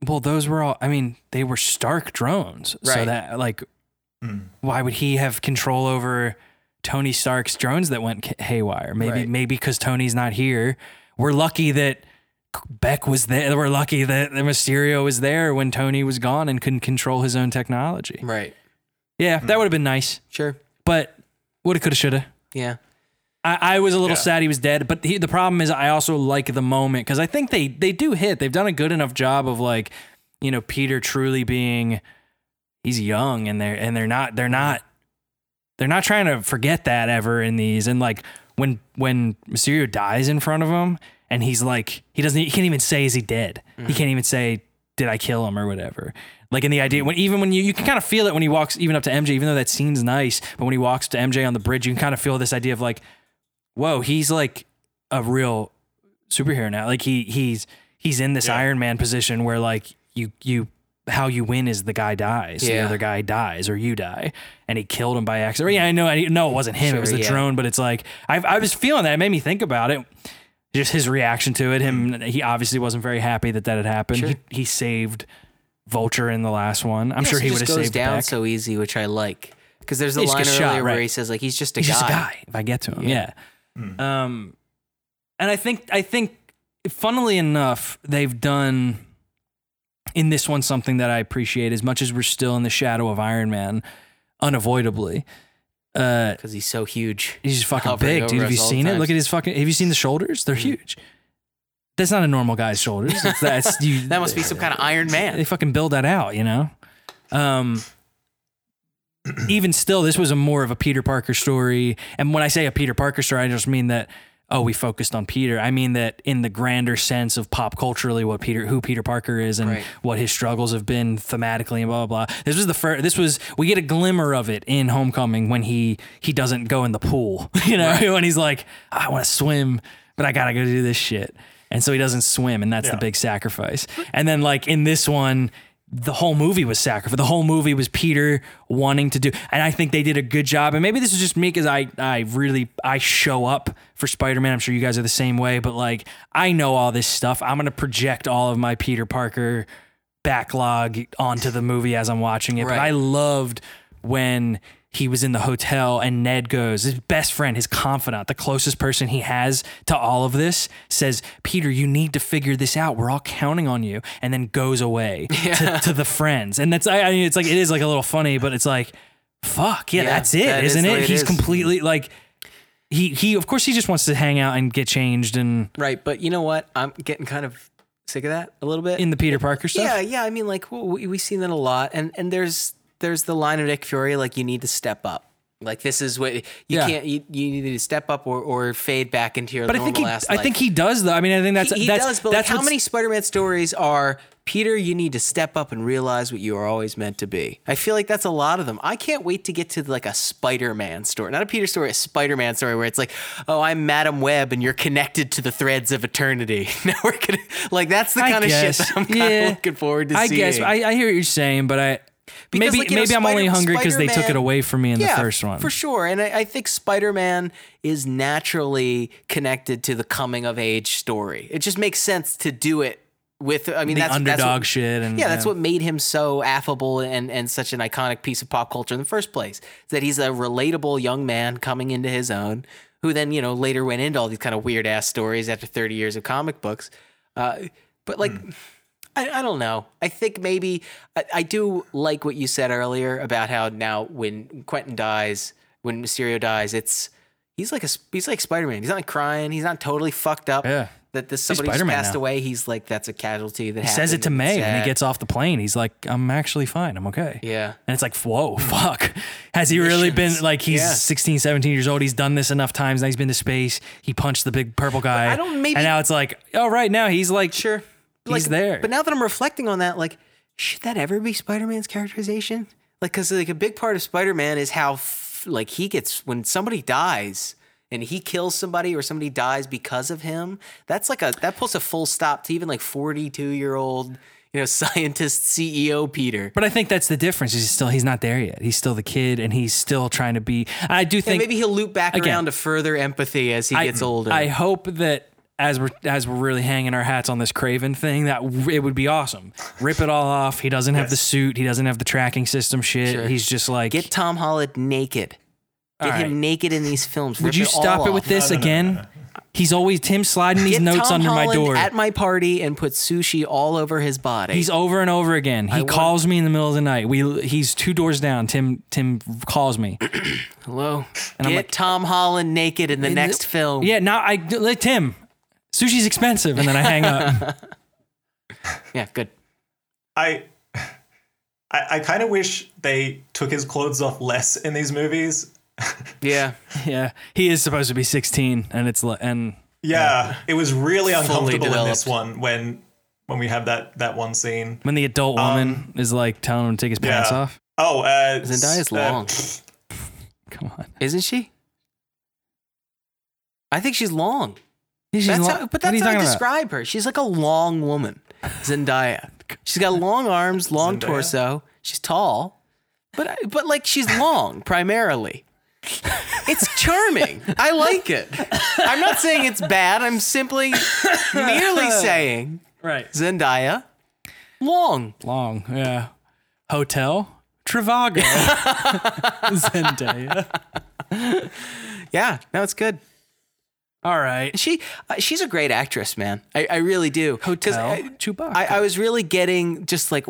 well, those were all. I mean, they were Stark drones, right. so that like, mm. why would he have control over Tony Stark's drones that went haywire? Maybe Right. maybe because Tony's not here. We're lucky that Beck was there. We're lucky that the Mysterio was there when Tony was gone and couldn't control his own technology. right. Yeah, that mm. would have been nice, Sure. but woulda, coulda, shoulda. Yeah. I, I was a little Yeah. sad he was dead, but he, the problem is I also like the moment because I think they they do hit. They've done a good enough job of like, you know, Peter truly being he's young and they're and they're not they're not they're not trying to forget that ever in these. And like when when Mysterio dies in front of him and he's like he doesn't he can't even say is he dead. He mm-hmm. can't even say did I kill him or whatever. Like in the idea when even when you you can kind of feel it when he walks even up to MJ, even though that scene's nice, but when he walks to MJ on the bridge, you can kind of feel this idea of like, whoa, he's like a real superhero now. Like he he's he's in this Yeah. Iron Man position where like you you how you win is the guy dies, the other guy dies, or you die, and he killed him by accident. Yeah, I know, I know it wasn't him; it was the yeah. drone. But it's like I I was feeling that. It made me think about it. Just his reaction to it. Him, mm. he obviously wasn't very happy that that had happened. Sure. He, he saved Vulture in the last one. I'm Yeah, sure so he would have saved down Beck. so easy, which I like. Because there's a He's line just earlier shot, where he says like he's just a He's guy. just a guy. If I get to him, yeah. Yeah. Um, and I think I think, funnily enough, they've done in this one something that I appreciate as much as we're still in the shadow of Iron Man, unavoidably. Uh, because he's so huge. he's just fucking Hovering big, dude. Have you seen it? time. Look at his fucking. Have you seen the shoulders? They're huge. That's not a normal guy's shoulders. It's, that's (laughs) you. That must be some kind of Iron Man. they fucking build that out, you know. Um, (clears throat) even still, this was a more of a Peter Parker story. And when I say a Peter Parker story, I just mean that oh, we focused on Peter. I mean that in the grander sense of pop culturally, what Peter, who Peter Parker is, and Right. what his struggles have been thematically, and blah blah blah. This was the first. This was we get a glimmer of it in Homecoming when he he doesn't go in the pool, (laughs) you know, when he's like, I want to swim, but I gotta go do this shit. And so he doesn't swim, and that's the big sacrifice. And then like in this one, the whole movie was sacrifice. The whole movie was Peter wanting to do, and I think they did a good job. And maybe this is just me because I I really I show up for Spider Man. I'm sure you guys are the same way, but like I know all this stuff. I'm gonna project all of my Peter Parker backlog onto the movie as I'm watching it. But I loved when he was in the hotel and Ned goes, his best friend, his confidant, the closest person he has to all of this, says, Peter, you need to figure this out. We're all counting on you. And then goes away (laughs) to, to the friends. And that's, I, I mean, it's like, it is like a little funny, but it's like, fuck, yeah, Yeah, that's it, that is isn't the it? it He's is. completely like, he, he, of course, he just wants to hang out and get changed and Right, but you know what? I'm getting kind of sick of that a little bit. in the Peter Parker stuff. Yeah, yeah. I mean, like we we've seen that a lot, and and there's there's the line of Nick Fury like you need to step up. Like this is what you Yeah. can't you, you need to step up or, or fade back into your But I think he, ass I life. think he does though. I mean, I think that's he, he that's does, but like, how many Spider-Man stories are Peter? You need to step up and realize what you are always meant to be. I feel like that's a lot of them. I can't wait to get to like a Spider-Man story, not a Peter story, a Spider-Man story where it's like, oh, I'm Madame Web and you're connected to the threads of eternity. (laughs) now we're gonna like that's the I kind of shit that I'm kind Yeah. of looking forward to seeing. I seeing. guess I, I hear what you're saying, but I Because, maybe like, you know, maybe I'm only hungry because they took it away from me in the first one. For sure. And I, I think Spider Man is naturally connected to the coming of age story. It just makes sense to do it with, I mean, the that's underdog that's what, shit and Yeah, that's what made him so affable and, and such an iconic piece of pop culture in the first place. That he's a relatable young man coming into his own, who then, you know, later went into all these kind of weird ass stories after 30 years of comic books. Uh, but like, I, I don't know. I think maybe I, I do like what you said earlier about how now when Quentin dies, when Mysterio dies, it's he's like a he's like Spider Man. He's not like crying. He's not totally fucked up. Yeah. That this somebody just passed now. away. He's like that's a casualty that He says it to May when he gets off the plane. He's like, "I'm actually fine. I'm okay." Yeah. And it's like, whoa, (laughs) fuck. Has he really been like he's Yeah. 16, 17 years old? He's done this enough times. Now he's been to space. He punched the big purple guy. I don't- maybe- and now it's like, oh, right now he's like, Sure. He's there. But now that I'm reflecting on that, like, should that ever be Spider Man's characterization? Like, because like a big part of Spider Man is how f- like he gets when somebody dies and he kills somebody or somebody dies because of him. That's like a that puts a full stop to even like 42 year old you know (laughs) scientist CEO Peter. But I think that's the difference. He's still he's not there yet. He's still the kid, and he's still trying to be. I do And think maybe he'll loop back again, around to further empathy as he I- gets older. I hope that as we're as we're really hanging our hats on this Kraven thing, that w- it would be awesome. Rip it all off. He doesn't have the suit. He doesn't have the tracking system shit. Sure. He's just like. Get Tom Holland naked. Get All right. him naked in these films. would Rip you it all stop it off. with this again? He's always Tim sliding these Get notes Tom under my Holland door. at my party and put sushi all over his body. He's over and over again. He want- calls me in the middle of the night. We he's two doors down. Tim Tim calls me. (clears throat) Hello. And I'm Get like- Tom Holland naked in the next film. Yeah, now I like Tim. Sushi's expensive, and then I hang up. (laughs) Yeah, good. I I, I kind of wish they took his clothes off less in these movies. (laughs) Yeah. yeah, he is supposed to be 16, and it's li- and Yeah, it was really Fully uncomfortable in this one when when we have that that one scene. when the adult woman is like telling him to take his pants yeah. off. Oh, uh, Zendaya's uh, long. (laughs) Come on, Isn't she? I think she's long. That's lo- how, but that's you how I talking about? describe her. She's like a long woman. Zendaya. She's got long arms, long Zendaya? torso. She's tall, but but like she's long primarily. It's charming. I like it. I'm not saying it's bad. I'm simply merely saying Right, Zendaya long. long, yeah. Hotel Trivago, (laughs) Zendaya. Yeah, no, it's good. All right, She uh, she's a great actress, man. I, I really do. Hotel I, Chewbacca. I, I was really getting just like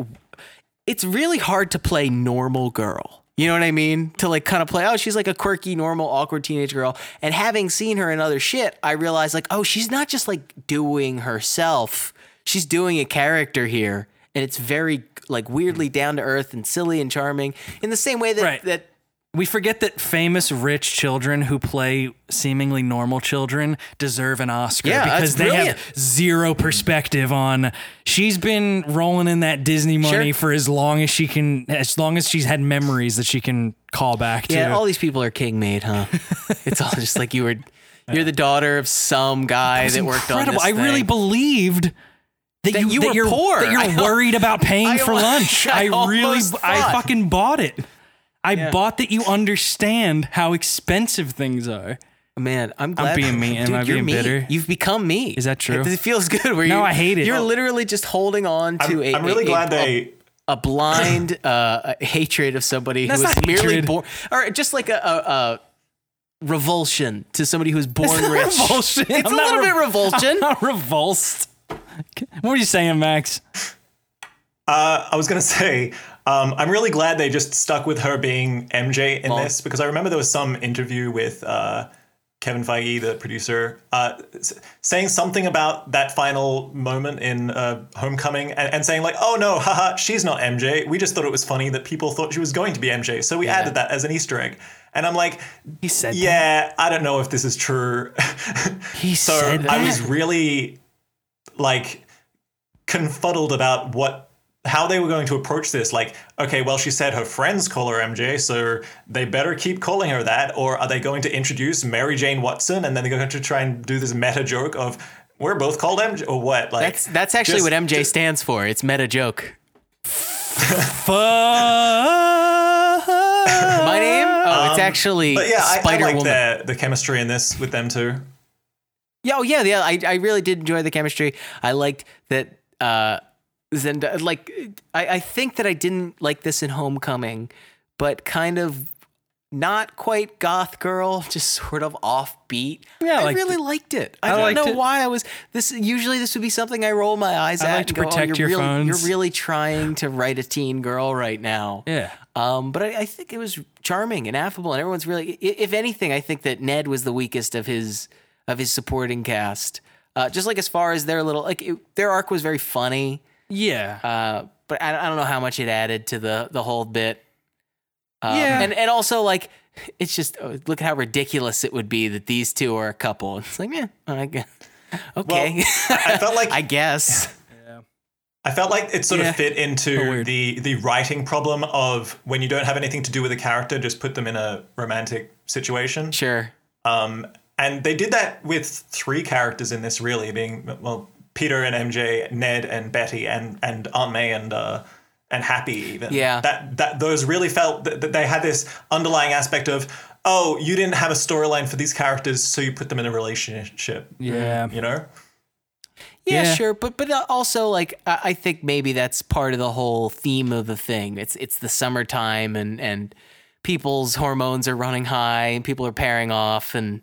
it's really hard to play normal girl. You know what I mean? To like kind of play, oh, she's like a quirky, normal, awkward teenage girl. And having seen her in other shit, I realized like, oh, she's not just like doing herself. She's doing a character here. And it's very like weirdly down to earth and silly and charming in the same way that Right. that We forget that famous rich children who play seemingly normal children deserve an Oscar Yeah, because they brilliant. have zero perspective on she's been rolling in that Disney money Sure. for as long as she can as long as she's had memories that she can call back to. Yeah, all these people are king made, huh? (laughs) it's all just like you were you're the daughter of some guy It's that worked on incredible. this I really believed that, That you, you that were you're, poor. That you're (laughs) I- worried about paying I for lunch. (laughs) I I, really, almost I fucking bought it. I Yeah. bought that you understand how expensive things are. Man, I'm glad. I'm being (laughs) mean. Am Dude, I you're being me. bitter? You've become me. Is that true? It, it feels good. Where No, you, I hate it. You're Oh. literally just holding on I'm, to a. I'm really a- glad a- they. a blind (laughs) uh, hatred of somebody That's who was merely born, or just like a, a, a revulsion to somebody who was born not rich. revulsion. It's I'm a little re- bit revulsion. I'm not revulsed. What are you saying, Max? Uh, I was gonna (laughs) say, um, I'm really glad they just stuck with her being MJ in Well- this because I remember there was some interview with uh, Kevin Feige, the producer, uh, saying something about that final moment in uh, Homecoming and, and saying like, "Oh no, haha, she's not MJ. We just thought it was funny that people thought she was going to be MJ, so we added that as an Easter egg." And I'm like, He said "Yeah, I don't know if this is true." (laughs) He so said I was really like confuddled about what how they were going to approach this like okay well she said her friends call her mj so they better keep calling her that or are they going to introduce mary jane watson and then they're going to try and do this meta joke of we're both called mj or what like That's that's actually just- what MJ stands for. It's meta joke. (laughs) My name? Oh, it's actually Um, but yeah I, I like the the chemistry in this with them too Yeah, oh yeah, yeah. I, I really did enjoy the chemistry. I liked that. Uh, Zenda, like, I, I think that I didn't like this in Homecoming, but kind of not quite goth girl, (laughs) just sort of offbeat. Yeah, I liked really it. liked it. I, I don't know it. why I was this. Usually, this would be something I roll my eyes I at like to go, oh, protect you're your really, phones." You're really trying to write a teen girl right now. Yeah. Um, but I, I think it was charming and affable, and everyone's really. If anything, I think that Ned was the weakest of his of his supporting cast. Uh, just like as far as their little like it, their arc was very funny, Yeah. uh, but I, I don't know how much it added to the the whole bit. Um, Yeah. and and also like it's just oh, look at how ridiculous it would be that these two are a couple. It's like yeah, I guess. okay, I felt like (laughs) I guess I felt like it sort Yeah. of fit Oh, into weird. the the writing problem of when you don't have anything to do with a character, just put them in a romantic situation. sure. Um, and they did that with three characters in this, really, being well, Peter and MJ, Ned and Betty, and and Aunt May and uh, and Happy. Even Yeah. that that those really felt that, that they had this underlying aspect of oh, you didn't have a storyline for these characters, so you put them in a relationship. Yeah. you know. Yeah, Yeah. sure, but but uh, also like I I think maybe that's part of the whole theme of the thing. It's it's the summertime and and people's hormones are running high and people are pairing off and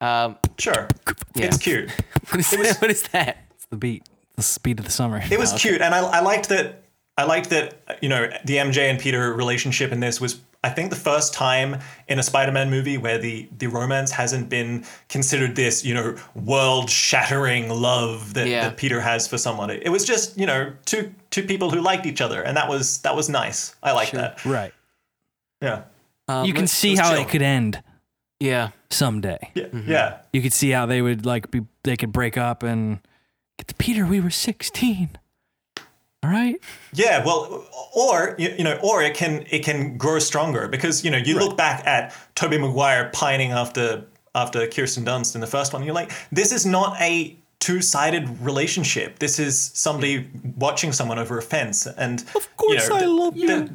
um Sure, (laughs) Yeah. it's cute. (laughs) (laughs) what is, that? what is that? It's the beat. The speed of the summer. It was cute, and I, I liked that. I liked that. You know, the MJ and Peter relationship in this was, I think, the first time in a Spider-Man movie where the the romance hasn't been considered this, you know, world-shattering love that, Yeah. that Peter has for someone. It, it was just, you know, two two people who liked each other, and that was that was nice. I like that. Right. Yeah, Um, You can see was how chill. it could end yeah. someday. yeah, yeah. You could see how they would like be they could break up and get Peter, we were 16. All right? Yeah, well, or you, you know, or it can it can grow stronger because you know you look back at Tobey Maguire pining after after Kirsten Dunst in the first one, you're like, this is not a two-sided relationship. This is somebody watching someone over a fence, and of course I love you.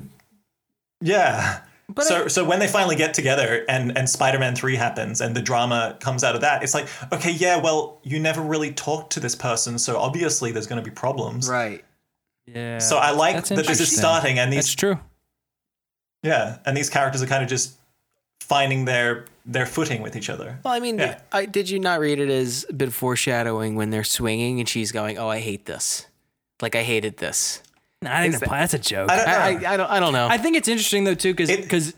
yeah. But so I- so when they finally get together and and Spider-Man 3 happens and the drama comes out of that, it's like, okay, yeah, well, you never really talked to this person, so obviously there's going to be problems. Right. Yeah. So I like that this is starting and That's these true. Yeah, and these characters are kind of just finding their their footing with each other. Well, I mean, Yeah. I, did you not read it as a bit foreshadowing when they're swinging and she's going, "Oh, I hate this. Like I hated this." I think Is the that- pla- that's a joke. I don't know. I, I, I don't I don't know. I think it's interesting though too, It- because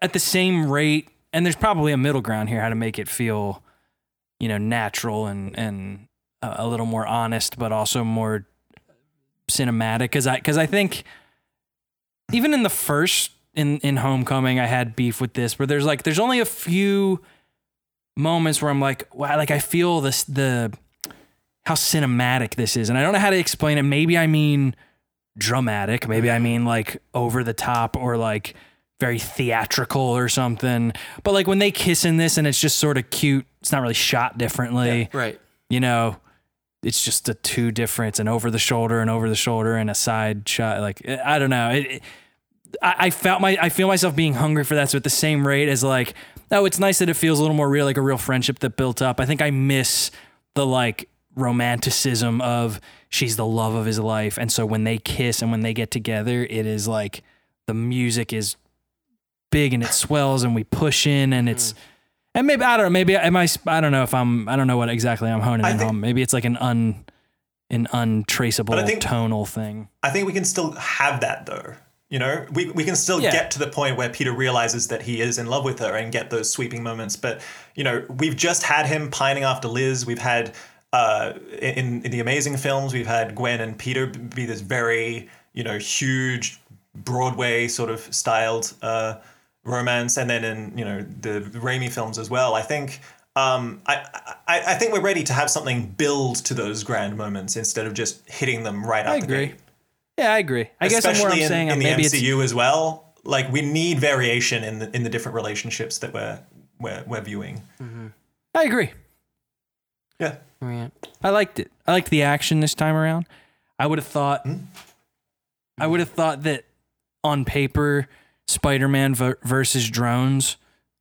at the same rate, and there's probably a middle ground here, how to make it feel, you know, natural and and a, a little more honest, but also more cinematic. Because I because I think even in the first in in Homecoming, I had beef with this, where there's like there's only a few moments where I'm like, wow, like I feel this the how cinematic this is, and I don't know how to explain it. Maybe I mean dramatic. Maybe I mean like over the top or like very theatrical or something. But like when they kiss in this and it's just sort of cute, it's not really shot differently. right. You know, it's just a two difference, and over the shoulder and over the shoulder and a side shot. Like eh, I don't know. It, it- I, I felt my I feel myself being hungry for that. So at the same rate as like, oh, it's nice that it feels a little more real, like a real friendship that built up. I think I miss the like romanticism of she's the love of his life. And so when they kiss and when they get together, it is like the music is big and it swells and we push in and it's mm. and maybe I don't know, maybe am I I don't know if I'm I don't know what exactly I'm honing I in think- on. Maybe it's like an un an untraceable think- tonal thing. I think we can still have that though. You know, we, we can still Yeah. get to the point where Peter realizes that he is in love with her and get those sweeping moments. But, you know, we've just had him pining after Liz. We've had, uh, in, in the amazing films, we've had Gwen and Peter be this very, you know, huge Broadway sort of styled uh, romance. And then in, you know, the Raimi films as well. I think. Um, I, I, I think we're ready to have something build to those grand moments instead of just hitting them right out I the agree. gate Yeah, I agree. I guess I'm I'm especially in, saying in the maybe it's MCU as well. Like we need variation in the in the different relationships that we're we're, we're viewing. I agree. Yeah, Yeah. I liked it. I liked the action this time around. I would have thought hmm? I would have thought that on paper Spider-Man ver- versus drones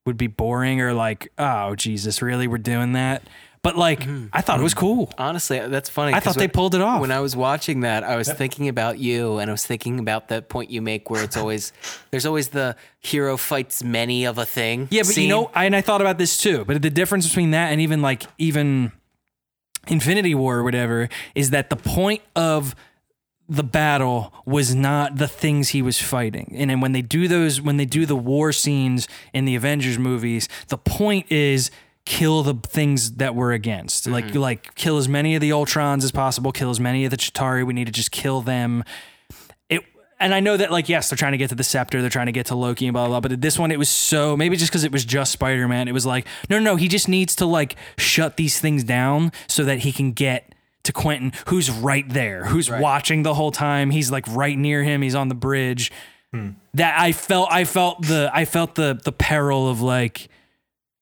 would be boring or like, oh Jesus, really we're doing that? But like mm-hmm. I thought it was cool. Honestly, uh, that's funny. I thought they pulled it off. When I was watching that, I was thinking about you, and I was thinking about that point you make where it's (laughs) always there's always the hero fights many of a thing. Yeah, but you know, I, and I thought about this too. But the difference between that and even like even Infinity War or whatever is that the point of the battle was not the things he was fighting. And then when they do those, when they do the war scenes in the Avengers movies, the point is kill the things that we're against. Like mm-hmm. like kill as many of the Ultrons as possible, kill as many of the Chitauri. We need to just kill them and I know that like yes, they're trying to get to the scepter, they're trying to get to Loki and blah blah. blah but this one, it was so maybe just because it was just Spider Man, it was like no, no, no, he just needs to like shut these things down so that he can get to Quentin, who's right there, who's watching the whole time. He's like right near him. He's on the bridge. Hmm. That I felt, I felt the, I felt the the peril of like.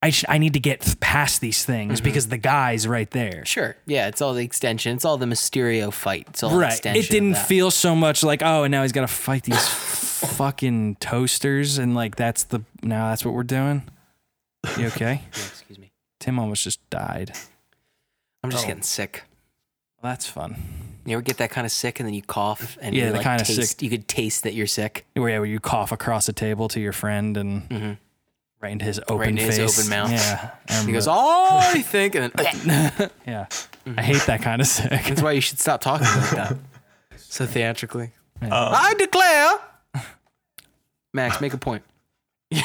I, sh- I need to get past these things mm-hmm. because the guy's right there. Sure. Yeah, it's all the extension. It's all the Mysterio fight. It's all extension. It didn't feel so much like, oh, and now he's got to fight (coughs) these fucking toasters. And like, that's the, now that's what we're doing. You (laughs) okay? Yeah, excuse me. Tim almost just died. I'm just Oh. getting sick. Well, that's fun. You ever get that kind of sick and then you cough and Yeah, you the like kinda sick- you could taste that you're sick. Where, yeah, where you cough across a table to your friend and right into his open into his face. open mouth. Yeah. I He goes, "Oh, I think," and then (laughs) yeah. I hate that kind of sick. that's why you should stop talking like that. So theatrically. I declare. Max, make a point. uh,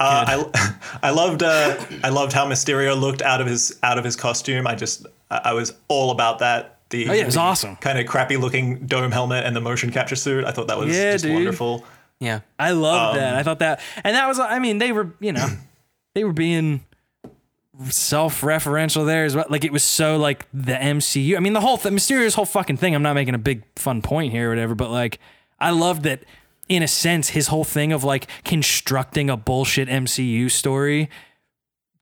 I I loved uh, I loved how Mysterio looked out of his out of his costume. I just I I was all about that. The Oh, yeah, it was awesome. kind of crappy looking dome helmet and the motion capture suit. I thought that was Yeah, just dude. wonderful. Yeah. I love Um, that. I thought that, and that was, I mean, they were, you know, (clears throat) they were being self-referential there as well. Like it was so like the MCU. I mean, the whole th- mysterious whole fucking thing. I'm not making a big fun point here or whatever, but like, I loved that. In a sense, his whole thing of like constructing a bullshit MCU story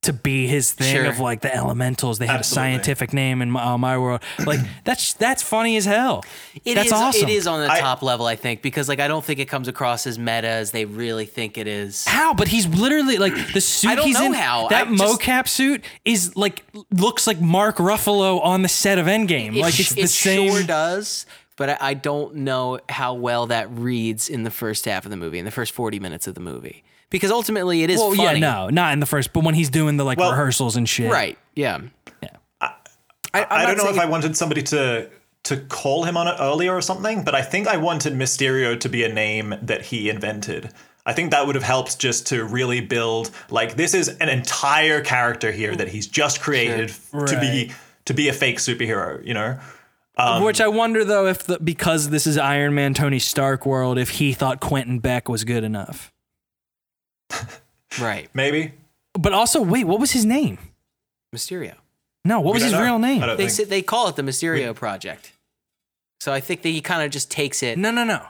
to be his thing Sure. of like the elementals. They had Absolutely. a scientific name in my, uh, my world. Like (clears throat) that's that's funny as hell. It that's is- awesome. It is on the I- top level, I think, because like I don't think it comes across as meta as they really think it is. How? But he's literally like the suit I don't he's know in. how. That I just- mocap suit is like looks like Mark Ruffalo on the set of Endgame. like it's the it same. sure does, but I, I don't know how well that reads in the first half of the movie, in the first forty minutes of the movie, because ultimately it is well, funny. yeah, no, not in the first, but when he's doing the like Well, rehearsals and shit. right? Yeah, Yeah. I, I'm I don't know saying if I wanted somebody to to call him on it earlier or something, but I think I wanted Mysterio to be a name that he invented. I think that would have helped just to really build like this is an entire character here that he's just created f- to be to be a fake superhero, you know. Um, Which I wonder though if the, because this is Iron Man Tony Stark world, if he thought Quentin Beck was good enough. Right. (laughs) Maybe. But also, wait, what was his name? Mysterio. No, what was We his don't know. real name? I don't They think. say, they call it the Mysterio Project. So I think that he kind of just takes it. No, no, no.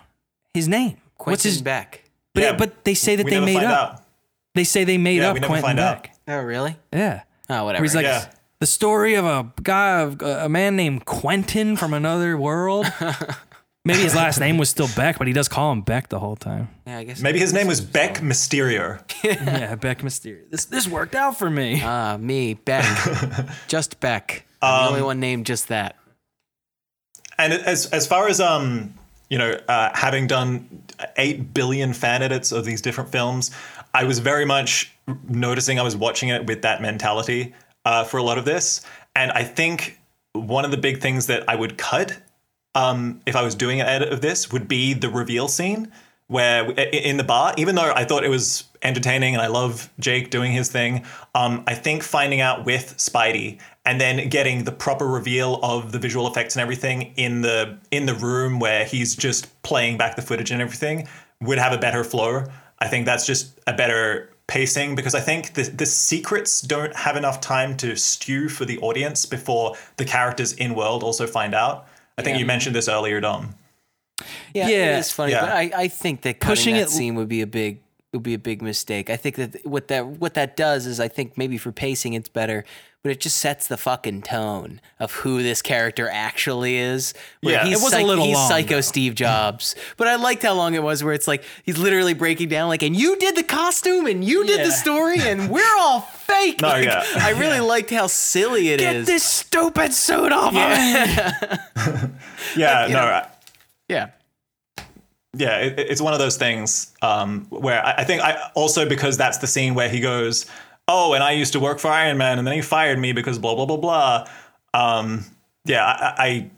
His name. Quentin What's his? Beck. But, Yeah, but they say that we they never made find up. out. They say they made Yeah, up we never Quentin find out. Beck. Oh, really? Yeah. Oh, Where whatever. he's like Yeah. the story of a guy, of a man named Quentin from another world. (laughs) Maybe his last name was still Beck, but he does call him Beck the whole time. yeah, I guess. Maybe his name was Beck Mysterio. (laughs) yeah, Beck Mysterio. This this worked out for me. Ah, me, Beck. (laughs) just Beck. I'm the only one named just that. And as as far as um you know uh, having done eight billion fan edits of these different films, I was very much noticing I was watching it with that mentality uh, for a lot of this, and I think one of the big things that I would cut um, if I was doing an edit of this would be the reveal scene where in the bar, even though I thought it was entertaining and I love Jake doing his thing, um, I think finding out with Spidey and then getting the proper reveal of the visual effects and everything in the in the room where he's just playing back the footage and everything would have a better flow. I think that's just a better pacing because I think the the secrets don't have enough time to stew for the audience before the characters in world also find out. I think Yeah. you mentioned this earlier, Dom. Yeah, Yeah. it is funny, Yeah. but I, I think that cutting Pushing that it- scene would be a big would be a big mistake. I think that what that what that does is I think maybe for pacing it's better, but it just sets the fucking tone of who this character actually is. Where Yeah. he's It was a psych- little he's long, psycho though. Steve Jobs. But I liked how long it was where it's like he's literally breaking down like, and you did the costume and you did Yeah. the story and we're all fake. No, Like, yeah. I really liked how silly it is. Get this stupid suit off of me. (laughs) Yeah, no, know- I- yeah. yeah, it, it's one of those things um, where I, I think I also because that's the scene where he goes, "Oh, and I used to work for Iron Man, and then he fired me because blah blah blah blah." Um, yeah, I, I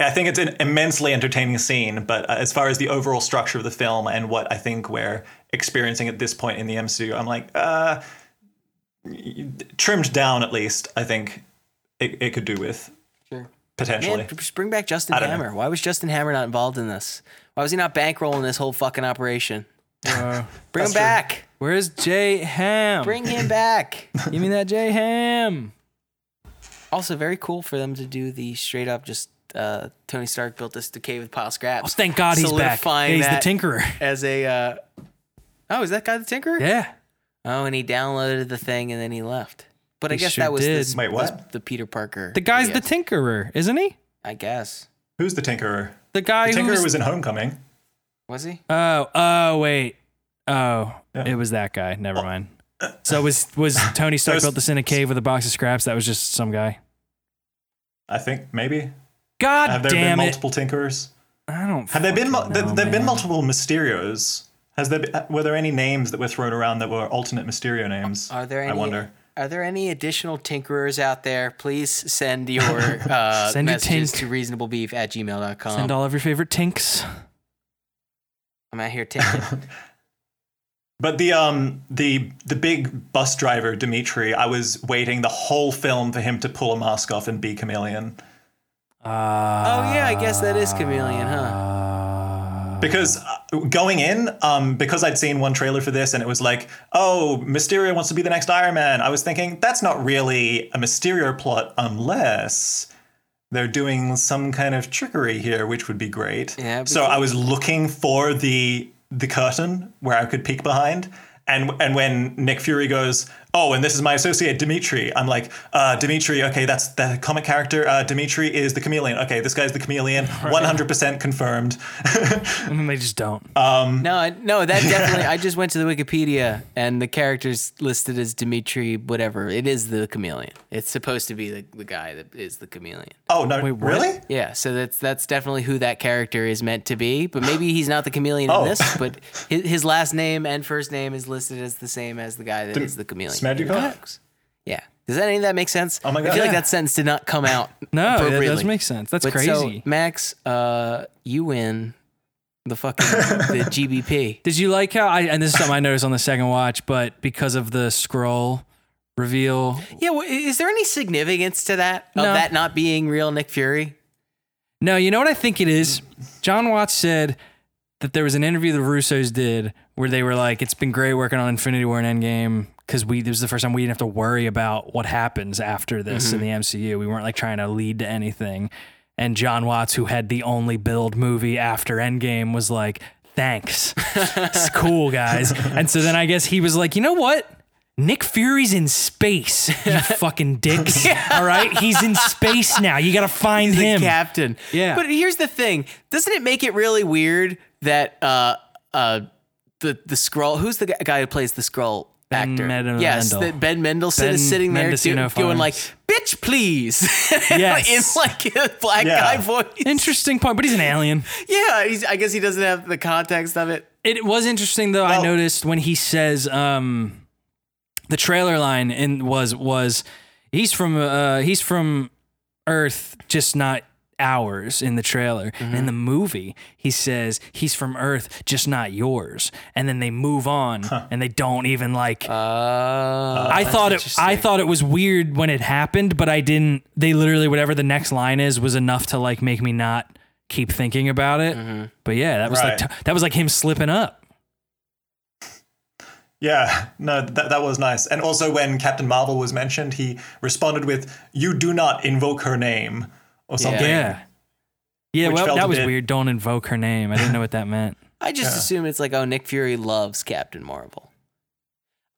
I think it's an immensely entertaining scene, but uh, as far as the overall structure of the film and what I think we're experiencing at this point in the MCU, I'm like, uh, trimmed down at least. I think it, it could do with Sure. potentially. Man, bring back Justin I don't know. Hammer. Why was Justin Hammer not involved in this? Why was he not bankrolling this whole fucking operation? (laughs) Bring him That's true. Back. Where's Jay Ham? Bring him back. (laughs) Give me that Jay Ham. also, very cool for them to do the straight up just uh, Tony Stark built this decay with pile Oh, scraps. thank God he's back. Solidifying He's the Tinkerer. as a. Uh, oh, is that guy the Tinkerer? Yeah. Oh, and he downloaded the thing and then he left. But I guess sure that was did. this, Wait, what? was the Peter Parker. The guy's the. Tinkerer, isn't he? I guess. Who's the Tinkerer? The guy The Tinkerer who's was in Homecoming. Was he? Oh, oh, wait. Oh, Yeah. it was that guy. Never mind. So was was (laughs) Tony Stark There's- built this in a cave with a box of scraps? That was just some guy. I think maybe. God Have there damn been it! multiple Tinkerers? I don't. Have there been mul- fucking there, know, there've been multiple Mysterios? Has there been, were there any names that were thrown around that were alternate Mysterio names? Are there any? I wonder. Are there any additional tinkerers out there? Please send your (laughs) uh, Send your messages tink. to reasonablebeef at gmail.com. Send all of your favorite tinks. I'm out here tinking. (laughs) But the um the the big bus driver Dimitri, I was waiting the whole film for him to pull a mask off and be chameleon Uh, oh yeah, I guess that is chameleon, huh? uh, because uh, going in um because I'd seen one trailer for this and it was like oh Mysterio wants to be the next Iron Man. I was thinking that's not really a Mysterio plot unless they're doing some kind of trickery here, which would be great. Yeah, So I was looking for the the curtain where I could peek behind. And and when Nick Fury goes, oh, and this is my associate Dimitri, I'm like, uh, Dimitri, okay, that's the comic character. Uh, Dimitri is the chameleon. Okay, this guy's the chameleon, (laughs) 100% confirmed. (laughs) and they just don't. No, I- no, that (laughs) definitely. I just went to the Wikipedia and the character's listed as Dimitri, whatever. It is the chameleon. It's supposed to be the, the guy that is the chameleon. oh no, Wait, really? Yeah, so that's that's definitely who that character is meant to be. But maybe he's not the chameleon (gasps) Oh. in this. But his, his last name and first name is listed as the same as the guy that is the chameleon. In the Smerdyakov? Yeah, Does that any of that make sense? Oh my god! I God. feel like Yeah. that sentence did not come out. (laughs) No, that appropriately. does make sense. That's But crazy. So, Max, uh, you win the fucking the (laughs) GBP. Did you like how I and this is something I noticed on the second watch, but because of the Skrull reveal, Yeah, well, is there any significance to that of No. that not being real Nick Fury? No, you know what I think it is? Jon Watts said that there was an interview the Russos did where they were like, it's been great working on Infinity War and Endgame because we, this was the first time we didn't have to worry about what happens after this in the MCU. We weren't like trying to lead to anything. And Jon Watts, who had the only build movie after Endgame, was like, thanks. it's cool, guys. And so then I guess he was like, you know what? Nick Fury's in space, you (laughs) fucking dicks. All right? He's in space now. You got to find the him. captain. Yeah. But here's the thing: doesn't it make it really weird that uh uh the the Skrull? Who's the guy who plays the Skrull Ben actor? Mendel- yes, that Ben Mendelsohn Ben is sitting there Mendocino do, going like, "Bitch, please," (laughs) Yes. in like a black Yeah. guy voice. Interesting point, but he's an alien. yeah, he's, I guess he doesn't have the context of it. It was interesting though. I noticed when he says um, the trailer line in was was he's from uh, he's from Earth, just not ours in the trailer. And in the movie, he says he's from Earth, just not yours. And then they move on and they don't even like. Uh, I thought it. I thought it was weird when it happened, but I didn't. They literally whatever the next line is was enough to like make me not keep thinking about it. But yeah, that was like Right. t- that was like him slipping up. Yeah, no, that, that was nice. And also, when Captain Marvel was mentioned, he responded with, You do not invoke her name, or something. Yeah. Yeah, Which well, felt that was bit- weird. Don't invoke her name. I didn't know what that meant. (laughs) I just assume it's like, oh, Nick Fury loves Captain Marvel.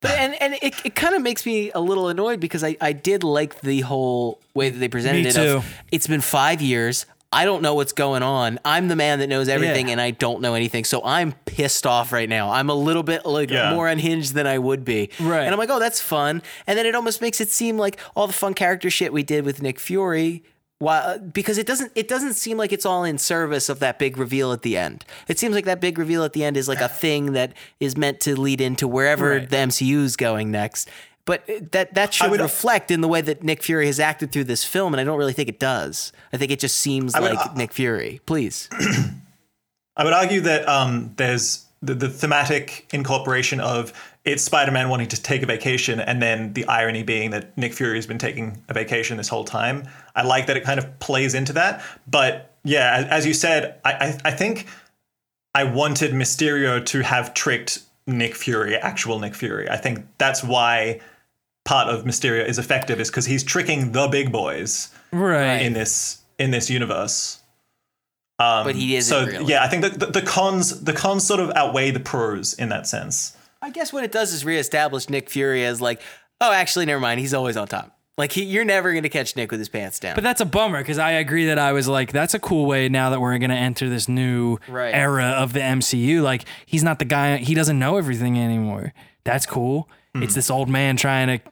But and and it, it kind of makes me a little annoyed because I, I did like the whole way that they presented Me it. too. Of, it's been five years. I don't know what's going on. I'm the man that knows everything, Yeah. and I don't know anything. So I'm pissed off right now. I'm a little bit like Yeah. more unhinged than I would be. Right. And I'm like, oh, that's fun. And then it almost makes it seem like all the fun character shit we did with Nick Fury. Why, uh, because it doesn't it doesn't seem like it's all in service of that big reveal at the end. It seems like that big reveal at the end is like a thing that is meant to lead into wherever Right. the MCU is going next. But uh, that that should would- reflect in the way that Nick Fury has acted through this film, and I don't really think it does. I think it just seems would- like uh, Nick Fury. Please, (clears throat) I would argue that um, there's the, the thematic incorporation of it's Spider-Man wanting to take a vacation, and then the irony being that Nick Fury has been taking a vacation this whole time. I like that it kind of plays into that. But yeah, as, as you said, I, I, I think I wanted Mysterio to have tricked Nick Fury, actual Nick Fury. I think that's why part of Mysterio is effective, is because he's tricking the big boys Right. in this in this universe. Um, But he isn't So really. yeah, I think that the, the cons the cons sort of outweigh the pros in that sense. I guess what it does is reestablish Nick Fury as like, oh, actually, never mind. He's always on top. Like he, you're never gonna catch Nick with his pants down. But that's a bummer because I agree that I was like, that's a cool way now that we're going to enter this new Right. era of the MCU. Like, he's not the guy, he doesn't know everything anymore. That's cool. Hmm. It's this old man trying to.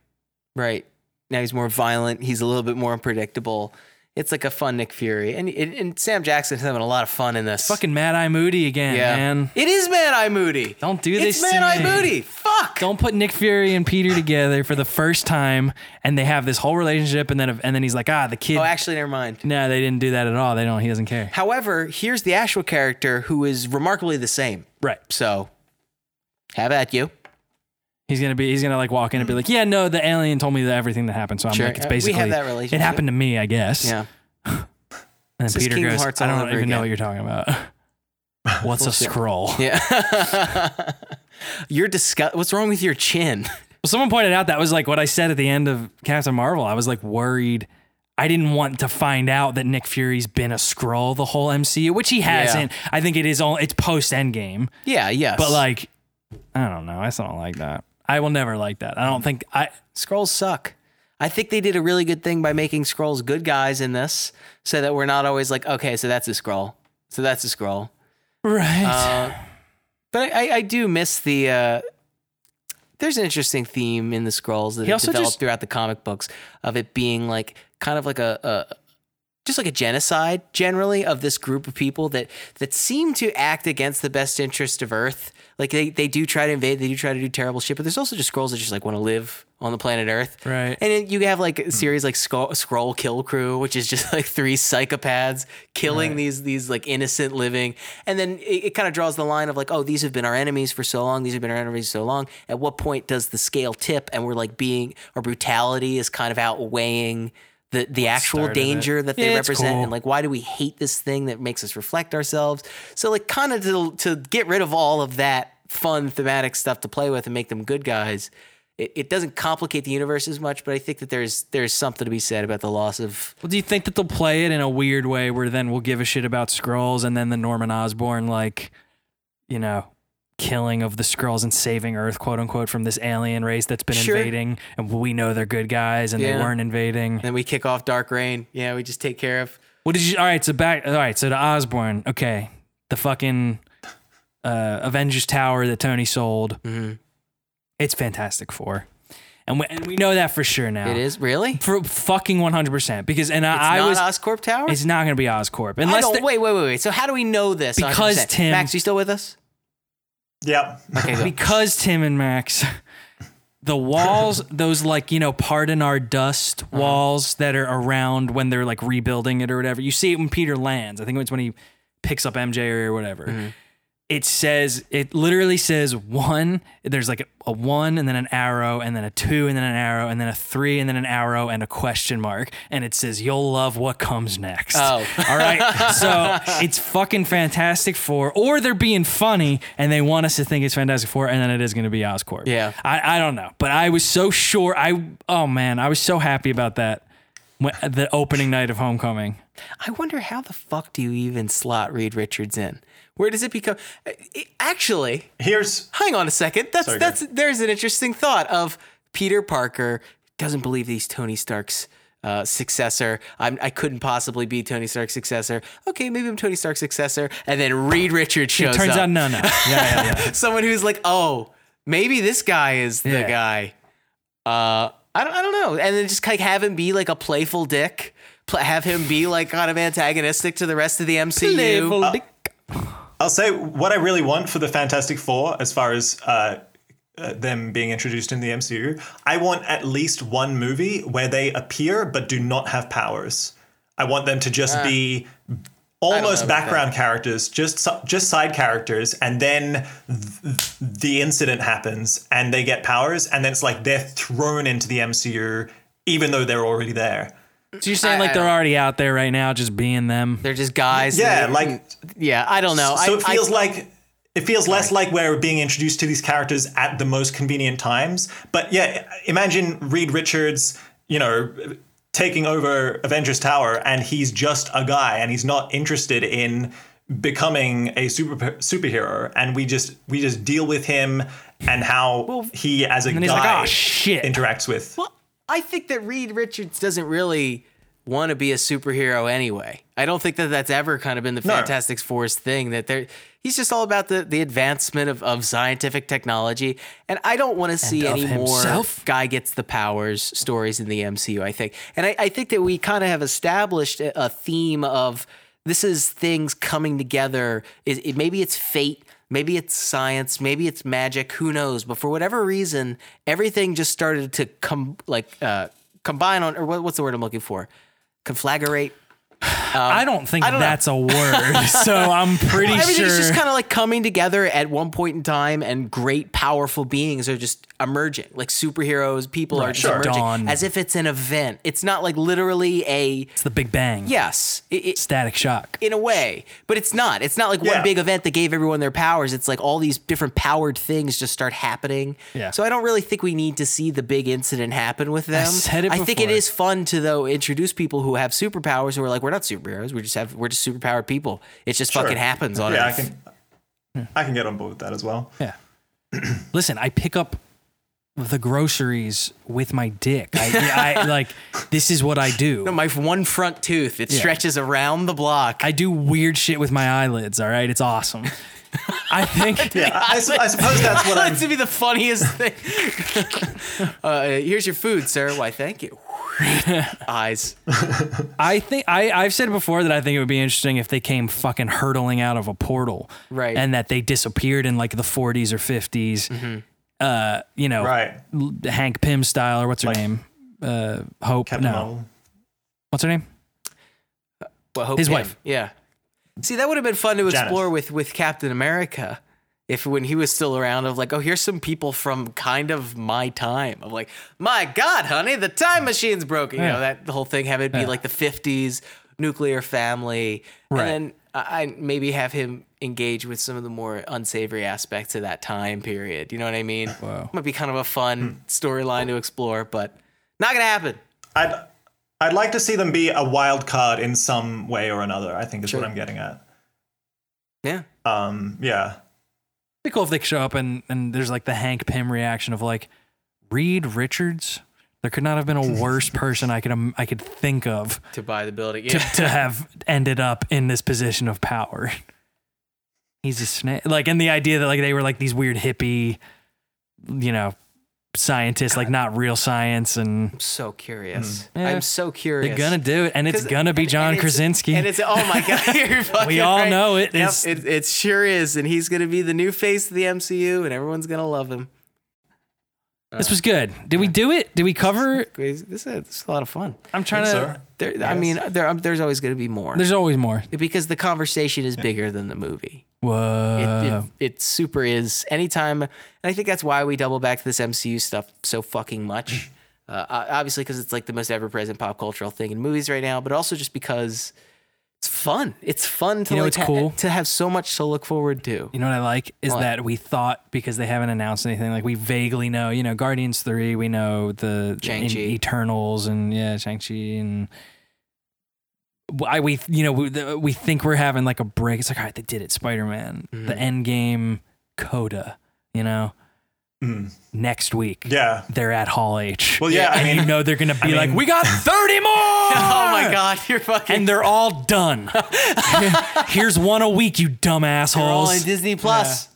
Right. Now he's more violent. He's a little bit more unpredictable. It's like a fun Nick Fury. And, and, and Sam Jackson's having a lot of fun in this. Fucking Mad Eye Moody again, yeah. man. It is Mad Eye Moody. Don't do this to Mad Eye. Moody. Fuck. Don't put Nick Fury and Peter together for the first time, and they have this whole relationship, and then and then he's like, ah, the kid. Oh, actually, never mind. no, they didn't do that at all. They don't. He doesn't care. However, here's the actual character who is remarkably the same. Right. So, have at you. He's gonna be. He's gonna like walk in and be like, yeah, no, the alien told me that everything that happened. So I'm Sure. like, it's Uh, we have basically that relationship. It happened to me, I guess. Yeah. (laughs) And This then is Peter Kingdom goes, Hearts I all don't over even know again. what you're talking about. (laughs) What's a Skrull? Yeah. (laughs) You're disgust. What's wrong with your chin? Well, someone pointed out that was like what I said at the end of Captain Marvel. I was like worried. I didn't want to find out that Nick Fury's been a Skrull the whole MCU, which he hasn't. I think it is all it's post Endgame. Yeah. Yes. But like, I don't know. I still don't like that. I will never like that. I don't think I. Skrulls suck. I think they did a really good thing by making Skrulls good guys in this, so that we're not always like, okay, so that's a Skrull, so that's a Skrull. Right. Uh, but I, I do miss the. Uh, there's an interesting theme in the Skrulls that He have also developed just- throughout the comic books of it being like kind of like a, a just like a genocide generally of this group of people that that seem to act against the best interest of Earth. Like they, they do try to invade, they do try to do terrible shit, but there's also just Skrulls that just like want to live on the planet Earth. Right. And then you have like a hmm. series like Skull, Skrull Kill Krew, which is just (laughs) like three psychopaths killing these these like innocent living. And then it, it kind of draws the line of like, oh, these have been our enemies for so long. These have been our enemies so long. At what point does the scale tip and we're like being our brutality is kind of outweighing the the actual danger that they Yeah, represent cool. and like why do we hate this thing that makes us reflect ourselves? So like kind of to to get rid of all of that fun thematic stuff to play with and make them good guys. It, it doesn't complicate the universe as much, but I think that there's there's something to be said about the loss of Well, do you think that they'll play it in a weird way where then we'll give a shit about Skrulls and then the Norman Osborn like, you know, killing of the Skrulls and saving Earth, quote unquote, from this alien race that's been Sure. invading, and we know they're good guys and they weren't invading. then we kick off Dark Reign. Yeah, we just take care of What did you? All right, so back. All right, so to Osborn. Okay, the fucking uh, Avengers Tower that Tony sold. Mm-hmm. It's Fantastic Four, and we, and we know that for sure now. it is really. for fucking one hundred percent because and It's I, I not was. Oscorp Tower. it's not going to be Oscorp I unless don't, wait, wait, wait, wait. So how do we know this? Because 100%? Tim- Max, you still with us? Yep. Okay, (laughs) because Tim and Max, the walls, (laughs) those like you know, pardon our dust Uh-huh. walls that are around when they're like rebuilding it or whatever. You see it when Peter lands. I think it's when he picks up MJ or whatever. Mm-hmm. It says it literally says one. There's like a, a one and then an arrow and then a two and then an arrow and then a three and then an arrow and a question mark and it says you'll love what comes next. Oh. (laughs) all right. So it's fucking Fantastic Four, or they're being funny and they want us to think it's Fantastic Four, and then it is going to be Oscorp. Yeah. I, I don't know, but I was so sure. I oh man, I was so happy about that. When, the opening night of Homecoming. I wonder how the fuck do you even slot Reed Richards in? Where does it become? Actually, Here's hang on a second. That's Sorry, go that's there's an interesting thought of Peter Parker doesn't believe he's Tony Stark's uh, successor. I'm, I couldn't possibly be Tony Stark's successor. Okay, maybe I'm Tony Stark's successor. And then Reed Richards shows it Turns up. out no, no. (laughs) Yeah, yeah, yeah. Someone who's like, oh, maybe this guy is the Yeah. guy. Uh, I don't, I don't know. And then just like have him be like a playful dick. Pl- have him be like kind of antagonistic to the rest of the MCU. Playful Uh, dick. I'll say what I really want for the Fantastic Four, as far as uh, uh, them being introduced in the MCU. I want at least one movie where they appear but do not have powers. I want them to just be almost background characters, just just side characters, and then th- the incident happens and they get powers, and then it's like they're thrown into the MCU even though they're already there. So you're saying I- like I they're don't- already out there right now, just being them. They're just guys. Yeah, that- like yeah. I don't know. So I, it feels I, like it feels less like we're being introduced to these characters at the most convenient times. But yeah, imagine Reed Richards, you know, taking over Avengers Tower, and he's just a guy, and he's not interested in becoming a super superhero, and we just we just deal with him and how he as a guy like, oh shit. interacts with. Well, I think that Reed Richards doesn't really want to be a superhero anyway. I don't think that that's ever kind of been the No. Fantastic Four's thing. That they're he's just all about the the advancement of, of scientific technology, and I don't want to see any more himself. guy gets the powers stories in the MCU. I think, and I, I think that we kind of have established a, a theme of this is things coming together. It, it, maybe it's fate. Maybe it's science, maybe it's magic, who knows? But for whatever reason, everything just started to come like uh, combine on, or what, what's the word I'm looking for? Conflagrate. Um, I don't think I don't know. that's a word. so I'm (laughs) pretty Everything's sure. It's just kind of like coming together at one point in time, and great, powerful beings are just emerging. Like superheroes, people are just sure. emerging Dawn. as if it's an event. It's not like literally a it's the Big Bang. yes. It, it, Static shock. in a way, but it's not. It's not like one Yeah. big event that gave everyone their powers. It's like all these different powered things just start happening. Yeah. So I don't really think we need to see the big incident happen with them. I, said it before. I think it is fun to though introduce people who have superpowers who are like, we're not superheroes. We just have we're just superpowered people. It just fucking happens on yeah, I Earth. can I can get on board with that as well. Yeah. (clears throat) Listen, I pick up the groceries with my dick. I, I (laughs) like this is what I do. My one front tooth, it stretches around the block. I do weird shit with my eyelids. All right, it's awesome. (laughs) I think. (laughs) Yeah, I, I suppose that's what I'm That's to be the funniest thing. uh, here's your food, sir. Why, thank you. (laughs) Eyes. I think I, I've said before that I think it would be interesting if they came fucking hurtling out of a portal, Right. And that they disappeared in like the 40s or 50s, Mm-hmm. uh, you know, Right. L- Hank Pym style or what's her Like- name? Uh, Hope. Captain no, Marvel. what's her name? Well, Hope His Pym. wife. Yeah. See, that would have been fun to Janice. explore with with Captain America. If when he was still around, of like, oh, here's some people from kind of my time. Of like, my God, honey, the time machine's broken. You Yeah. know that the whole thing have it be Yeah. like the '50s nuclear family, Right. and then I I maybe have him engage with some of the more unsavory aspects of that time period. You know what I mean? Wow. Might be kind of a fun storyline to explore, but not gonna happen. I'd I'd like to see them be a wild card in some way or another. I think is Sure. what I'm getting at. Yeah. Um, yeah. Be cool if they show up and and there's like the Hank Pym reaction of like Reed Richards. There could not have been a worse (laughs) person I could um, I could think of To buy the building. to, to have ended up in this position of power. He's a snake. Like, and the idea that like they were like these weird hippie, you know, scientists, like not real science, and I'm so curious. Hmm. Yeah. I'm so curious. they're gonna do it, and it's gonna be and- John and Krasinski. And it's oh my god, (laughs) you're (laughs) fucking We all right. know it Yep, is- It, it sure is, and he's gonna be the new face of the MCU, and everyone's gonna love him. This was good. Did we do it? Did we cover? This is, this is a lot of fun. I'm trying to. So, There, I mean, there, um, there's always gonna be more There's always more. because the conversation is bigger than the movie. It, Whoa. it, it super is. Anytime, and I think that's why we double back to this MCU stuff so fucking much. (laughs) Uh, o- obviously, because it's like the most ever present pop cultural thing in movies right now, but also just because it's fun. It's fun to You know like what's cool? to have so much to look forward to. You know what I like is What? that we thought because they haven't announced anything, like we vaguely know, you know, Guardians three, we know the Shang-Chi. Eternals, and yeah, Shang Chi, and I we you know we, the- we think we're having like a break. It's like all right, they did it, Spider Man, Mm-hmm. the End Game, Coda, you know, Mm. next week. Yeah. They're at Hall H. Well, yeah, I and you know they're gonna be I like, mean- we got thirty (laughs) more. Oh my god, you're fucking. And they're all done. (laughs) Here's one a week, you dumb they're all assholes. in Disney Plus.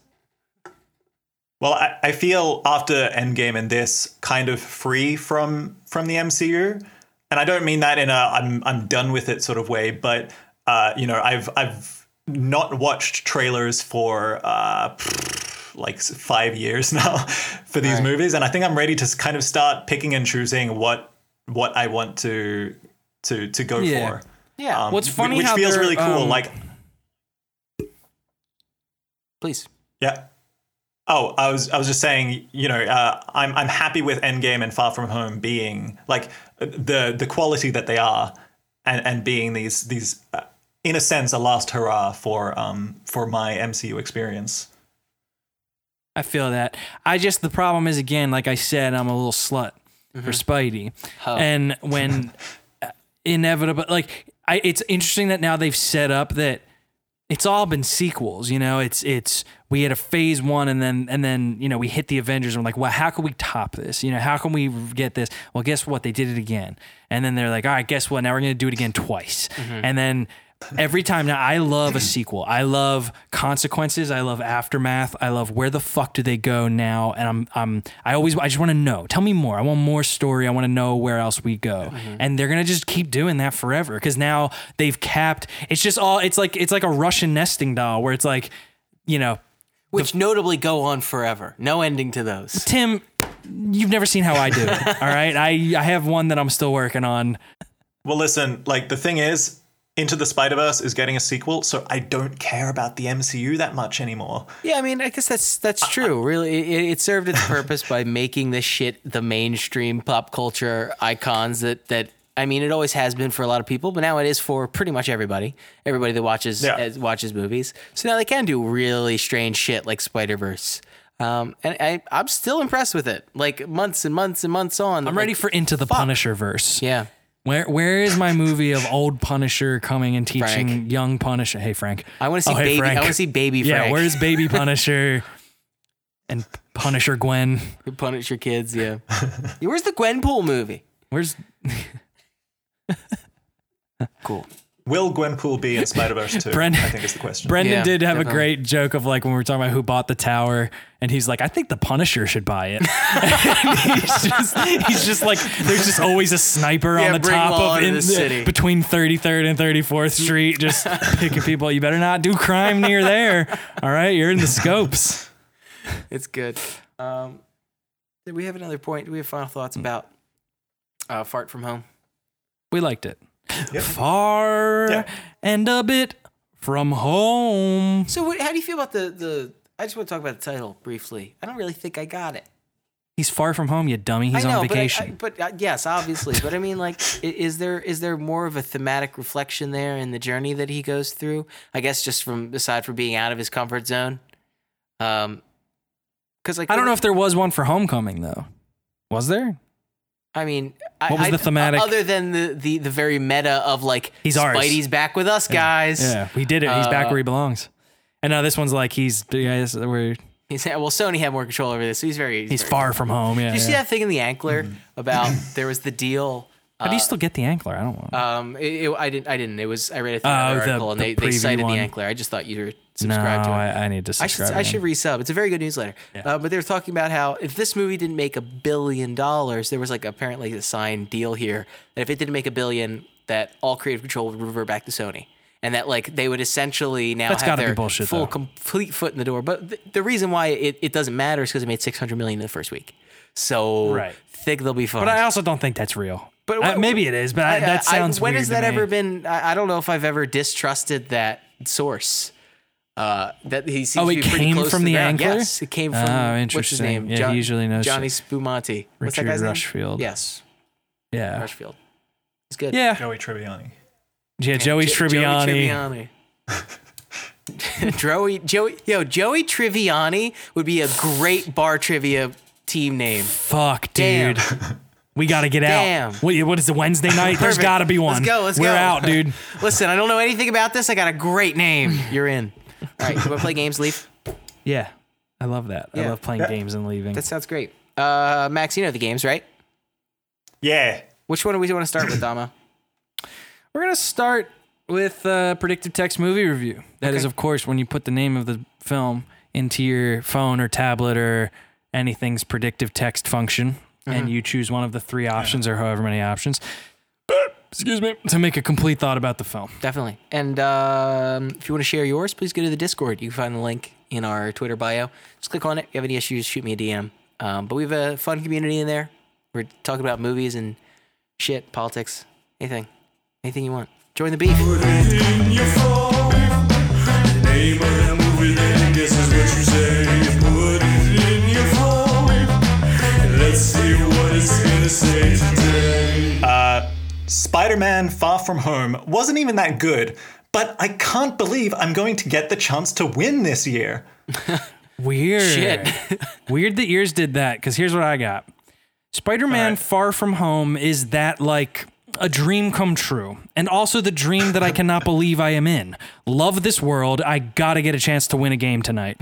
Well, I, I feel after Endgame and this kind of free from from the MCU, and I don't mean that in a I'm I'm done with it sort of way, but uh, you know I've I've not watched trailers for uh, like five years (laughs) now for these Right. movies, and I think I'm ready to kind of start picking and choosing what what I want to to to go Yeah. for. Yeah, Um, What's funny which feels really cool. um, like please. Yeah. Oh, I was I was just saying, you know, uh, I'm I'm happy with Endgame and Far From Home being like the the quality that they are, and and being these these uh, in a sense a last hurrah for um for my MCU experience. I feel that. I just the problem is again, like I said, I'm a little slut for Spidey, Oh. and when uh, inevitable, like I, it's interesting that now they've set up that it's all been sequels. You know, it's it's we had a phase one, and then and then you know we hit the Avengers, and we're like, well, how can we top this? You know, how can we get this? Well, guess what? They did it again, and then they're like, all right, guess what? Now we're gonna do it again twice, and then. Every time now, I love a sequel. I love consequences. I love aftermath. I love where the fuck do they go now? And I'm, I'm, I always, I just want to know. Tell me more. I want more story. I want to know where else we go. Mm-hmm. And they're gonna just keep doing that forever because now they've capped. It's just all. It's like it's like a Russian nesting doll where it's like, you know, Which notably go on forever. No ending to those. Tim, you've never seen how I do it. all right, I I have one that I'm still working on. Well, listen, like the thing is. Into the Spider Verse is getting a sequel, so I don't care about the MCU that much anymore. Yeah, I mean, I guess that's that's true. Really, it, it served its purpose by making this shit the mainstream pop culture icons that that. I mean, it always has been for a lot of people, but now it is for pretty much everybody. Everybody that watches Yeah. as, watches movies. So now they can do really strange shit like Spider Verse. Um, and I, I'm still impressed with it. Like months and months and months on. I'm ready for Into the Punisher verse. Yeah. Where where is my movie of old Punisher coming and teaching Frank. young Punisher? Hey Frank, I want to see Oh, hey, baby. Frank. I want to see baby yeah, where's baby (laughs) Punisher and Punisher Gwen? Punisher kids? Yeah. Yeah, (laughs) Where's the Gwenpool movie? Where's Cool. Will Gwenpool be in Spider Verse 2? (laughs) Brendan- I think is the question. Brendan Yeah, did have a great joke of like when we were talking about who bought the tower, and he's like, I think the Punisher should buy it. (laughs) He's just he's just like there's just always a sniper Yeah, on the top of in the city. between 33rd and 34th Street, just (laughs) picking people. You better not do crime near there. All right, you're in the scopes. It's good. Um, Did we have another point? Do we have final thoughts about uh, Fart from Home? We liked it. Far Yeah. and a bit from home. So, what, how do you feel about the the? I just want to talk about the title briefly. I don't really think I got it. He's far from home, you dummy. He's I know, on vacation. but, I, I, but uh, yes, obviously. but I mean, like, is there is there more of a thematic reflection there in the journey that he goes through? I guess just from aside from being out of his comfort zone. Um, because like I don't know if there was one for homecoming though. Was there? I mean, I, What was the thematic? other than the the the very meta of like He's ours. Spidey's back with us, guys. Yeah, we did it. He's back Uh, where he belongs. And now this one's like he's guys we're He's well, Sony had more control over this, so he's very he's very far from home. Yeah. Did you see that thing in the Ankler Mm-hmm. about there was the deal? How do you still get the ankler? I don't want. Um, it, it- I didn't. I didn't. It was. I read a through Oh, another the- article, and the they, they cited one. the Ankler. I just thought you were no, to it. I, I need to I should. subscribe. I should resub. It's a very good newsletter. Uh, but they were talking about how if this movie didn't make a billion dollars, there was like apparently a signed deal here that if it didn't make a billion, that all creative control would revert back to Sony, and that like they would essentially now That's have their bullshit, full though. complete foot in the door. But th- the reason why it, it doesn't matter is because it made six hundred million in the first week. So Right. think they'll be fine. But I also don't think that's real. But what- maybe it is. But I, that sounds. when weird has that ever been? I, I don't know if I've ever distrusted that source. Uh, that he seems Oh, to it be pretty came close from to the ground. Ankler? Yes, it came from. Oh, interesting. What's his name? Yeah, he usually knows Johnny shit. Spumante. What's that Richard guy's name? Rushfield. Yes, Yeah. Rushfield. He's good. Yeah. Joey Tribbiani. Yeah. Joey Jo- Tribbiani. Joey Tribbiani. (laughs) Joey, Joey, yo, Joey Triviani would be a great bar trivia team name. Fuck, Damn. dude. We got to get Damn. out. Wait, what is it? Wednesday night? There's got to be one. Let's go. Let's We're go. out, dude. (laughs) Listen, I don't know anything about this. I got a great name. You're in. All right, you want to play games, Leaf? Yeah. I love that. I love playing games and leaving. That sounds great. Uh, Max, you know the games, right? Yeah. Which one do we want to start with, Dama? (clears throat) We're gonna start with uh, predictive text movie review. That is, Okay. of course, when you put the name of the film into your phone or tablet or anything's predictive text function, and you choose one of the three options or however many options. (clears throat) Excuse me. To make a complete thought about the film. Definitely. And um, if you want to share yours, please go to the Discord. You can find the link in our Twitter bio. Just click on it. If you have any issues, shoot me a DM. Um, but we have a fun community in there. We're talking about movies and shit, politics, anything, anything you want. Join the beef. in your phone. The name of that movie, then this is what you say. Put it in your phone. And let's see what it's gonna say today. Uh, Spider-Man: Far From Home wasn't even that good, but I can't believe I'm going to get the chance to win this year. (laughs) Weird. Shit. (laughs) Weird that yours did that, because here's what I got. Spider Man Alright. Far From Home is that like a dream come true, and also the dream that I cannot (laughs) believe I am in. Love this world. I gotta get a chance to win a game tonight.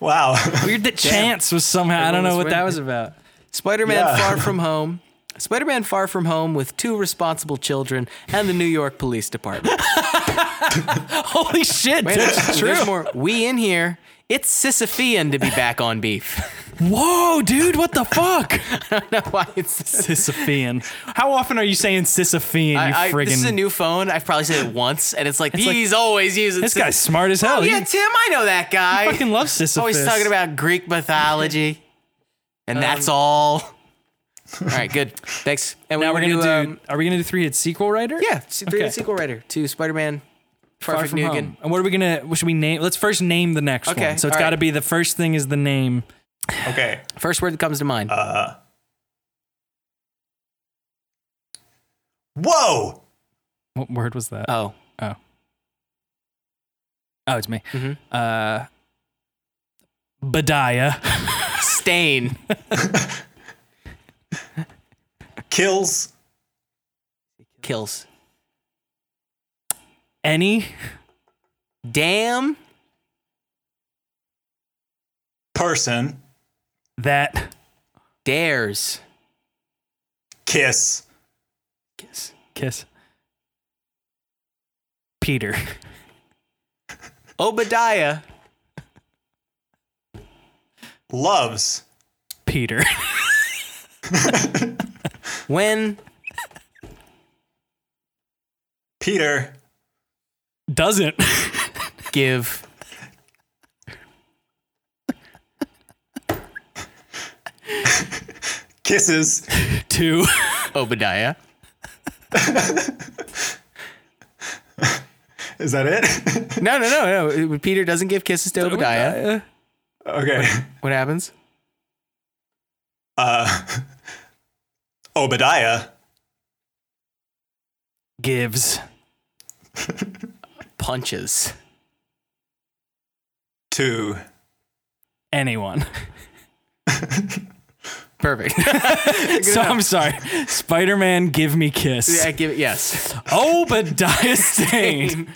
Wow. Weird that chance was somehow, I don't know Everyone's what that was about. Spider-Man Yeah. Far From Home. Spider-Man Far From Home with two responsible children and the New York Police Department. (laughs) Holy shit, Wait, that's there's, true. there's more. We in here. It's Sisyphean to be back on beef. (laughs) Whoa, dude, what the fuck? (laughs) I don't know why it's. Sisyphean. How often are you saying Sisyphean, you I, I, friggin'? this is a new phone. I've probably said it once, and it's like It's like- he's always using. this Sis- guy's smart as hell. Oh, yeah, Tim, I know that guy. fucking loves Sisyphus. Always talking about Greek mythology, and that's um, all. All right, good. Thanks. And Now we're we're gonna do. um, are we gonna do three hit sequel writer? yeah, three Okay. sequel writer to Spider-Man Far, Far from from Nugan. home. And what are we gonna? What should we name? Let's first name the next Okay, one. So it's all got to right. be the first thing is the name. okay. First word that comes to mind. Uh, whoa. What word was that? oh, Oh. Oh, it's me. Mhm. Uh, Badiah. Stane. (laughs) (laughs) Kills. Kills. Any. Damn. Person. That. Dares. Kiss. Kiss. Kiss. Peter. (laughs) Obadiah. Loves. Peter. (laughs) When Peter. Doesn't. (laughs) give kisses. to Obadiah. Is that it? No, no, no, no. Peter doesn't give kisses to Obadiah. okay. What happens? Uh, Obadiah. Gives. (laughs) Punches. to Anyone. (laughs) Perfect. (laughs) So I'm sorry. Spider Man, give me kiss. yeah, give it. Yes. Obadiah Stane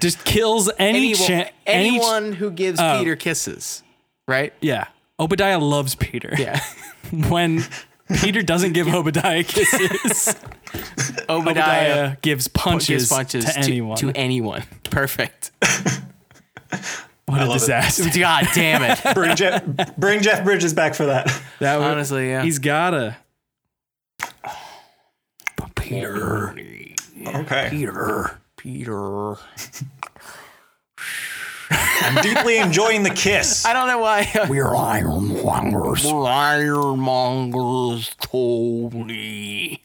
just kills any Anyone, chance. Any ch- anyone who gives Oh. Peter kisses, right? yeah. Obadiah loves Peter. Yeah. When Peter doesn't give Obadiah kisses, (laughs) Obadiah, Obadiah gives punches, gives punches to anyone. To anyone. Perfect. (laughs) what a love it. disaster. (laughs) God damn it. bring Jeff, bring Jeff Bridges back for that. That would- Honestly, yeah. He's gotta. Peter. Okay. Peter. Peter. I'm deeply enjoying the kiss. (laughs) I don't know why. (laughs) We're ironmongers. Ironmongers Tony.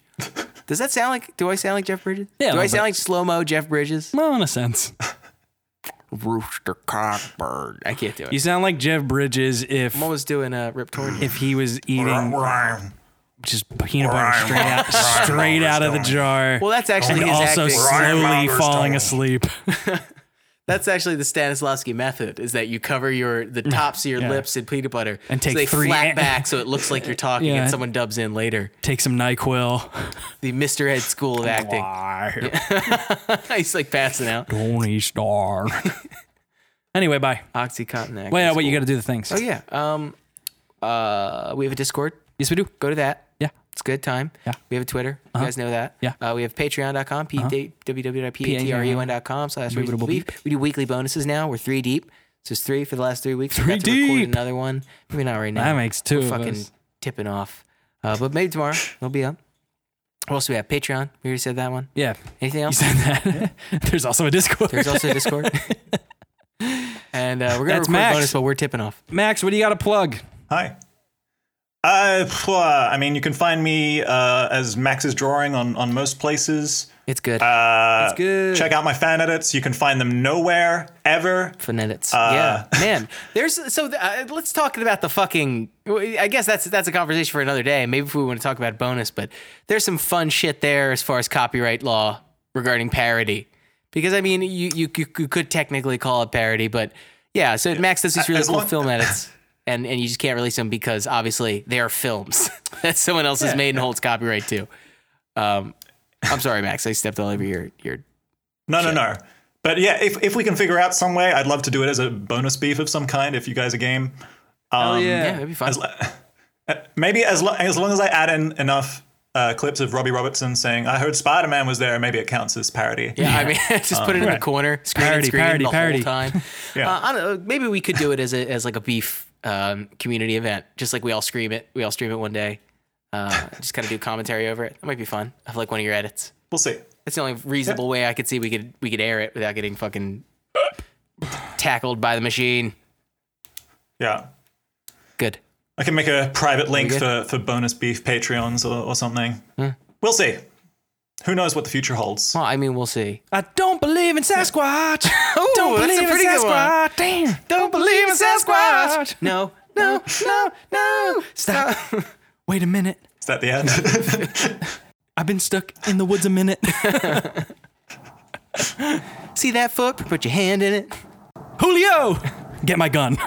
Does that sound like? Do I sound like Jeff Bridges? Yeah, a Do I little sound bit. like slow mo Jeff Bridges? Well, in a sense. Rooster Cogburn. I can't do it. You sound like Jeff Bridges if I'm almost doing a Rip Torn. if he was eating just peanut butter straight out straight out of the jar. Well, that's actually and his also acting. slowly falling asleep. (laughs) That's actually the Stanislavski method: is that you cover your the tops of your Yeah. lips in peanut butter And so take they three flat an- back so it looks like you're (laughs) talking, Yeah. and someone dubs in later. Take some NyQuil. The Mr. Ed School of Acting. (laughs) He's like passing out. Tony Star. anyway, bye. OxyContin. Acting Wait, wait, you got to do the things. Oh yeah. Um. Uh. We have a Discord. Yes, we do. Go to that. Yeah. It's a good time. Yeah. Uh-huh. We have a Twitter. You guys know that. Yeah. Uh-huh. Uh, we have patreon.com, p- www.patreon.com slash Beep, Racist beep, We do weekly bonuses now. We're three deep. So it's three for the last three weeks. Three We're about to record deep. another one. Maybe not right now. That makes 2 We're fucking us. tipping off. Uh, but maybe tomorrow it'll be up. What else do we have? Patreon. We already said that one. Yeah. Anything else? You else? said that. (laughs) There's also a Discord. There's also a Discord. (laughs) and uh, we're gonna That's record Max. a bonus, but we're tipping off. Max, what do you got to plug? Hi. Uh, I mean, you can find me uh, as Max's drawing on, on most places. It's good. Uh, It's good. Check out my fan edits. You can find them nowhere ever. Phonetics. Uh, yeah, (laughs) man. There's so uh, let's talk about the fucking. I guess that's that's a conversation for another day. Maybe if we want to talk about bonus, but there's some fun shit there as far as copyright law regarding parody. Because I mean, you you, you, you could technically call it parody, but yeah. So Max does these really As cool long- film (laughs) edits. And, and you just can't release them because obviously they are films (laughs) that someone else has made and holds copyright to. Um, I'm sorry, Max. I stepped all over your your No, no, no. But yeah, if, if we can figure out some way, I'd love to do it as a bonus beef of some kind. If you guys are game, um, yeah, it'd be fun. as, (laughs) uh, maybe as lo- as long as I add in enough uh, clips of Robbie Robertson saying, "I heard Spider Man was there," maybe it counts as parody. Yeah, I mean, (laughs) just put it in the Right. corner, screen Parody, and screen parody, the parody. whole time. Yeah. uh, I don't know. Maybe we could do it as a as like a beef um, community event, just like we all scream it. We all stream it one day. Uh, just kind of do commentary over it. That might be fun. I like one of your edits. We'll see. That's the only reasonable way I could see we could we could air it without getting fucking tackled by the machine. Yeah. Good. I can make a private link for, for bonus beef Patreons or, or something. We'll see. Who knows what the future holds? Well, I mean, we'll see. I don't believe in Sasquatch. (laughs) don't that's a believe in pretty good one. Sasquatch. Damn. Don't believe in Sasquatch. No, no, no, no. Stop. (laughs) Wait a minute. Is that the end? (laughs) I've been stuck in the woods a minute. See that foot? Put your hand in it. Julio, get my gun.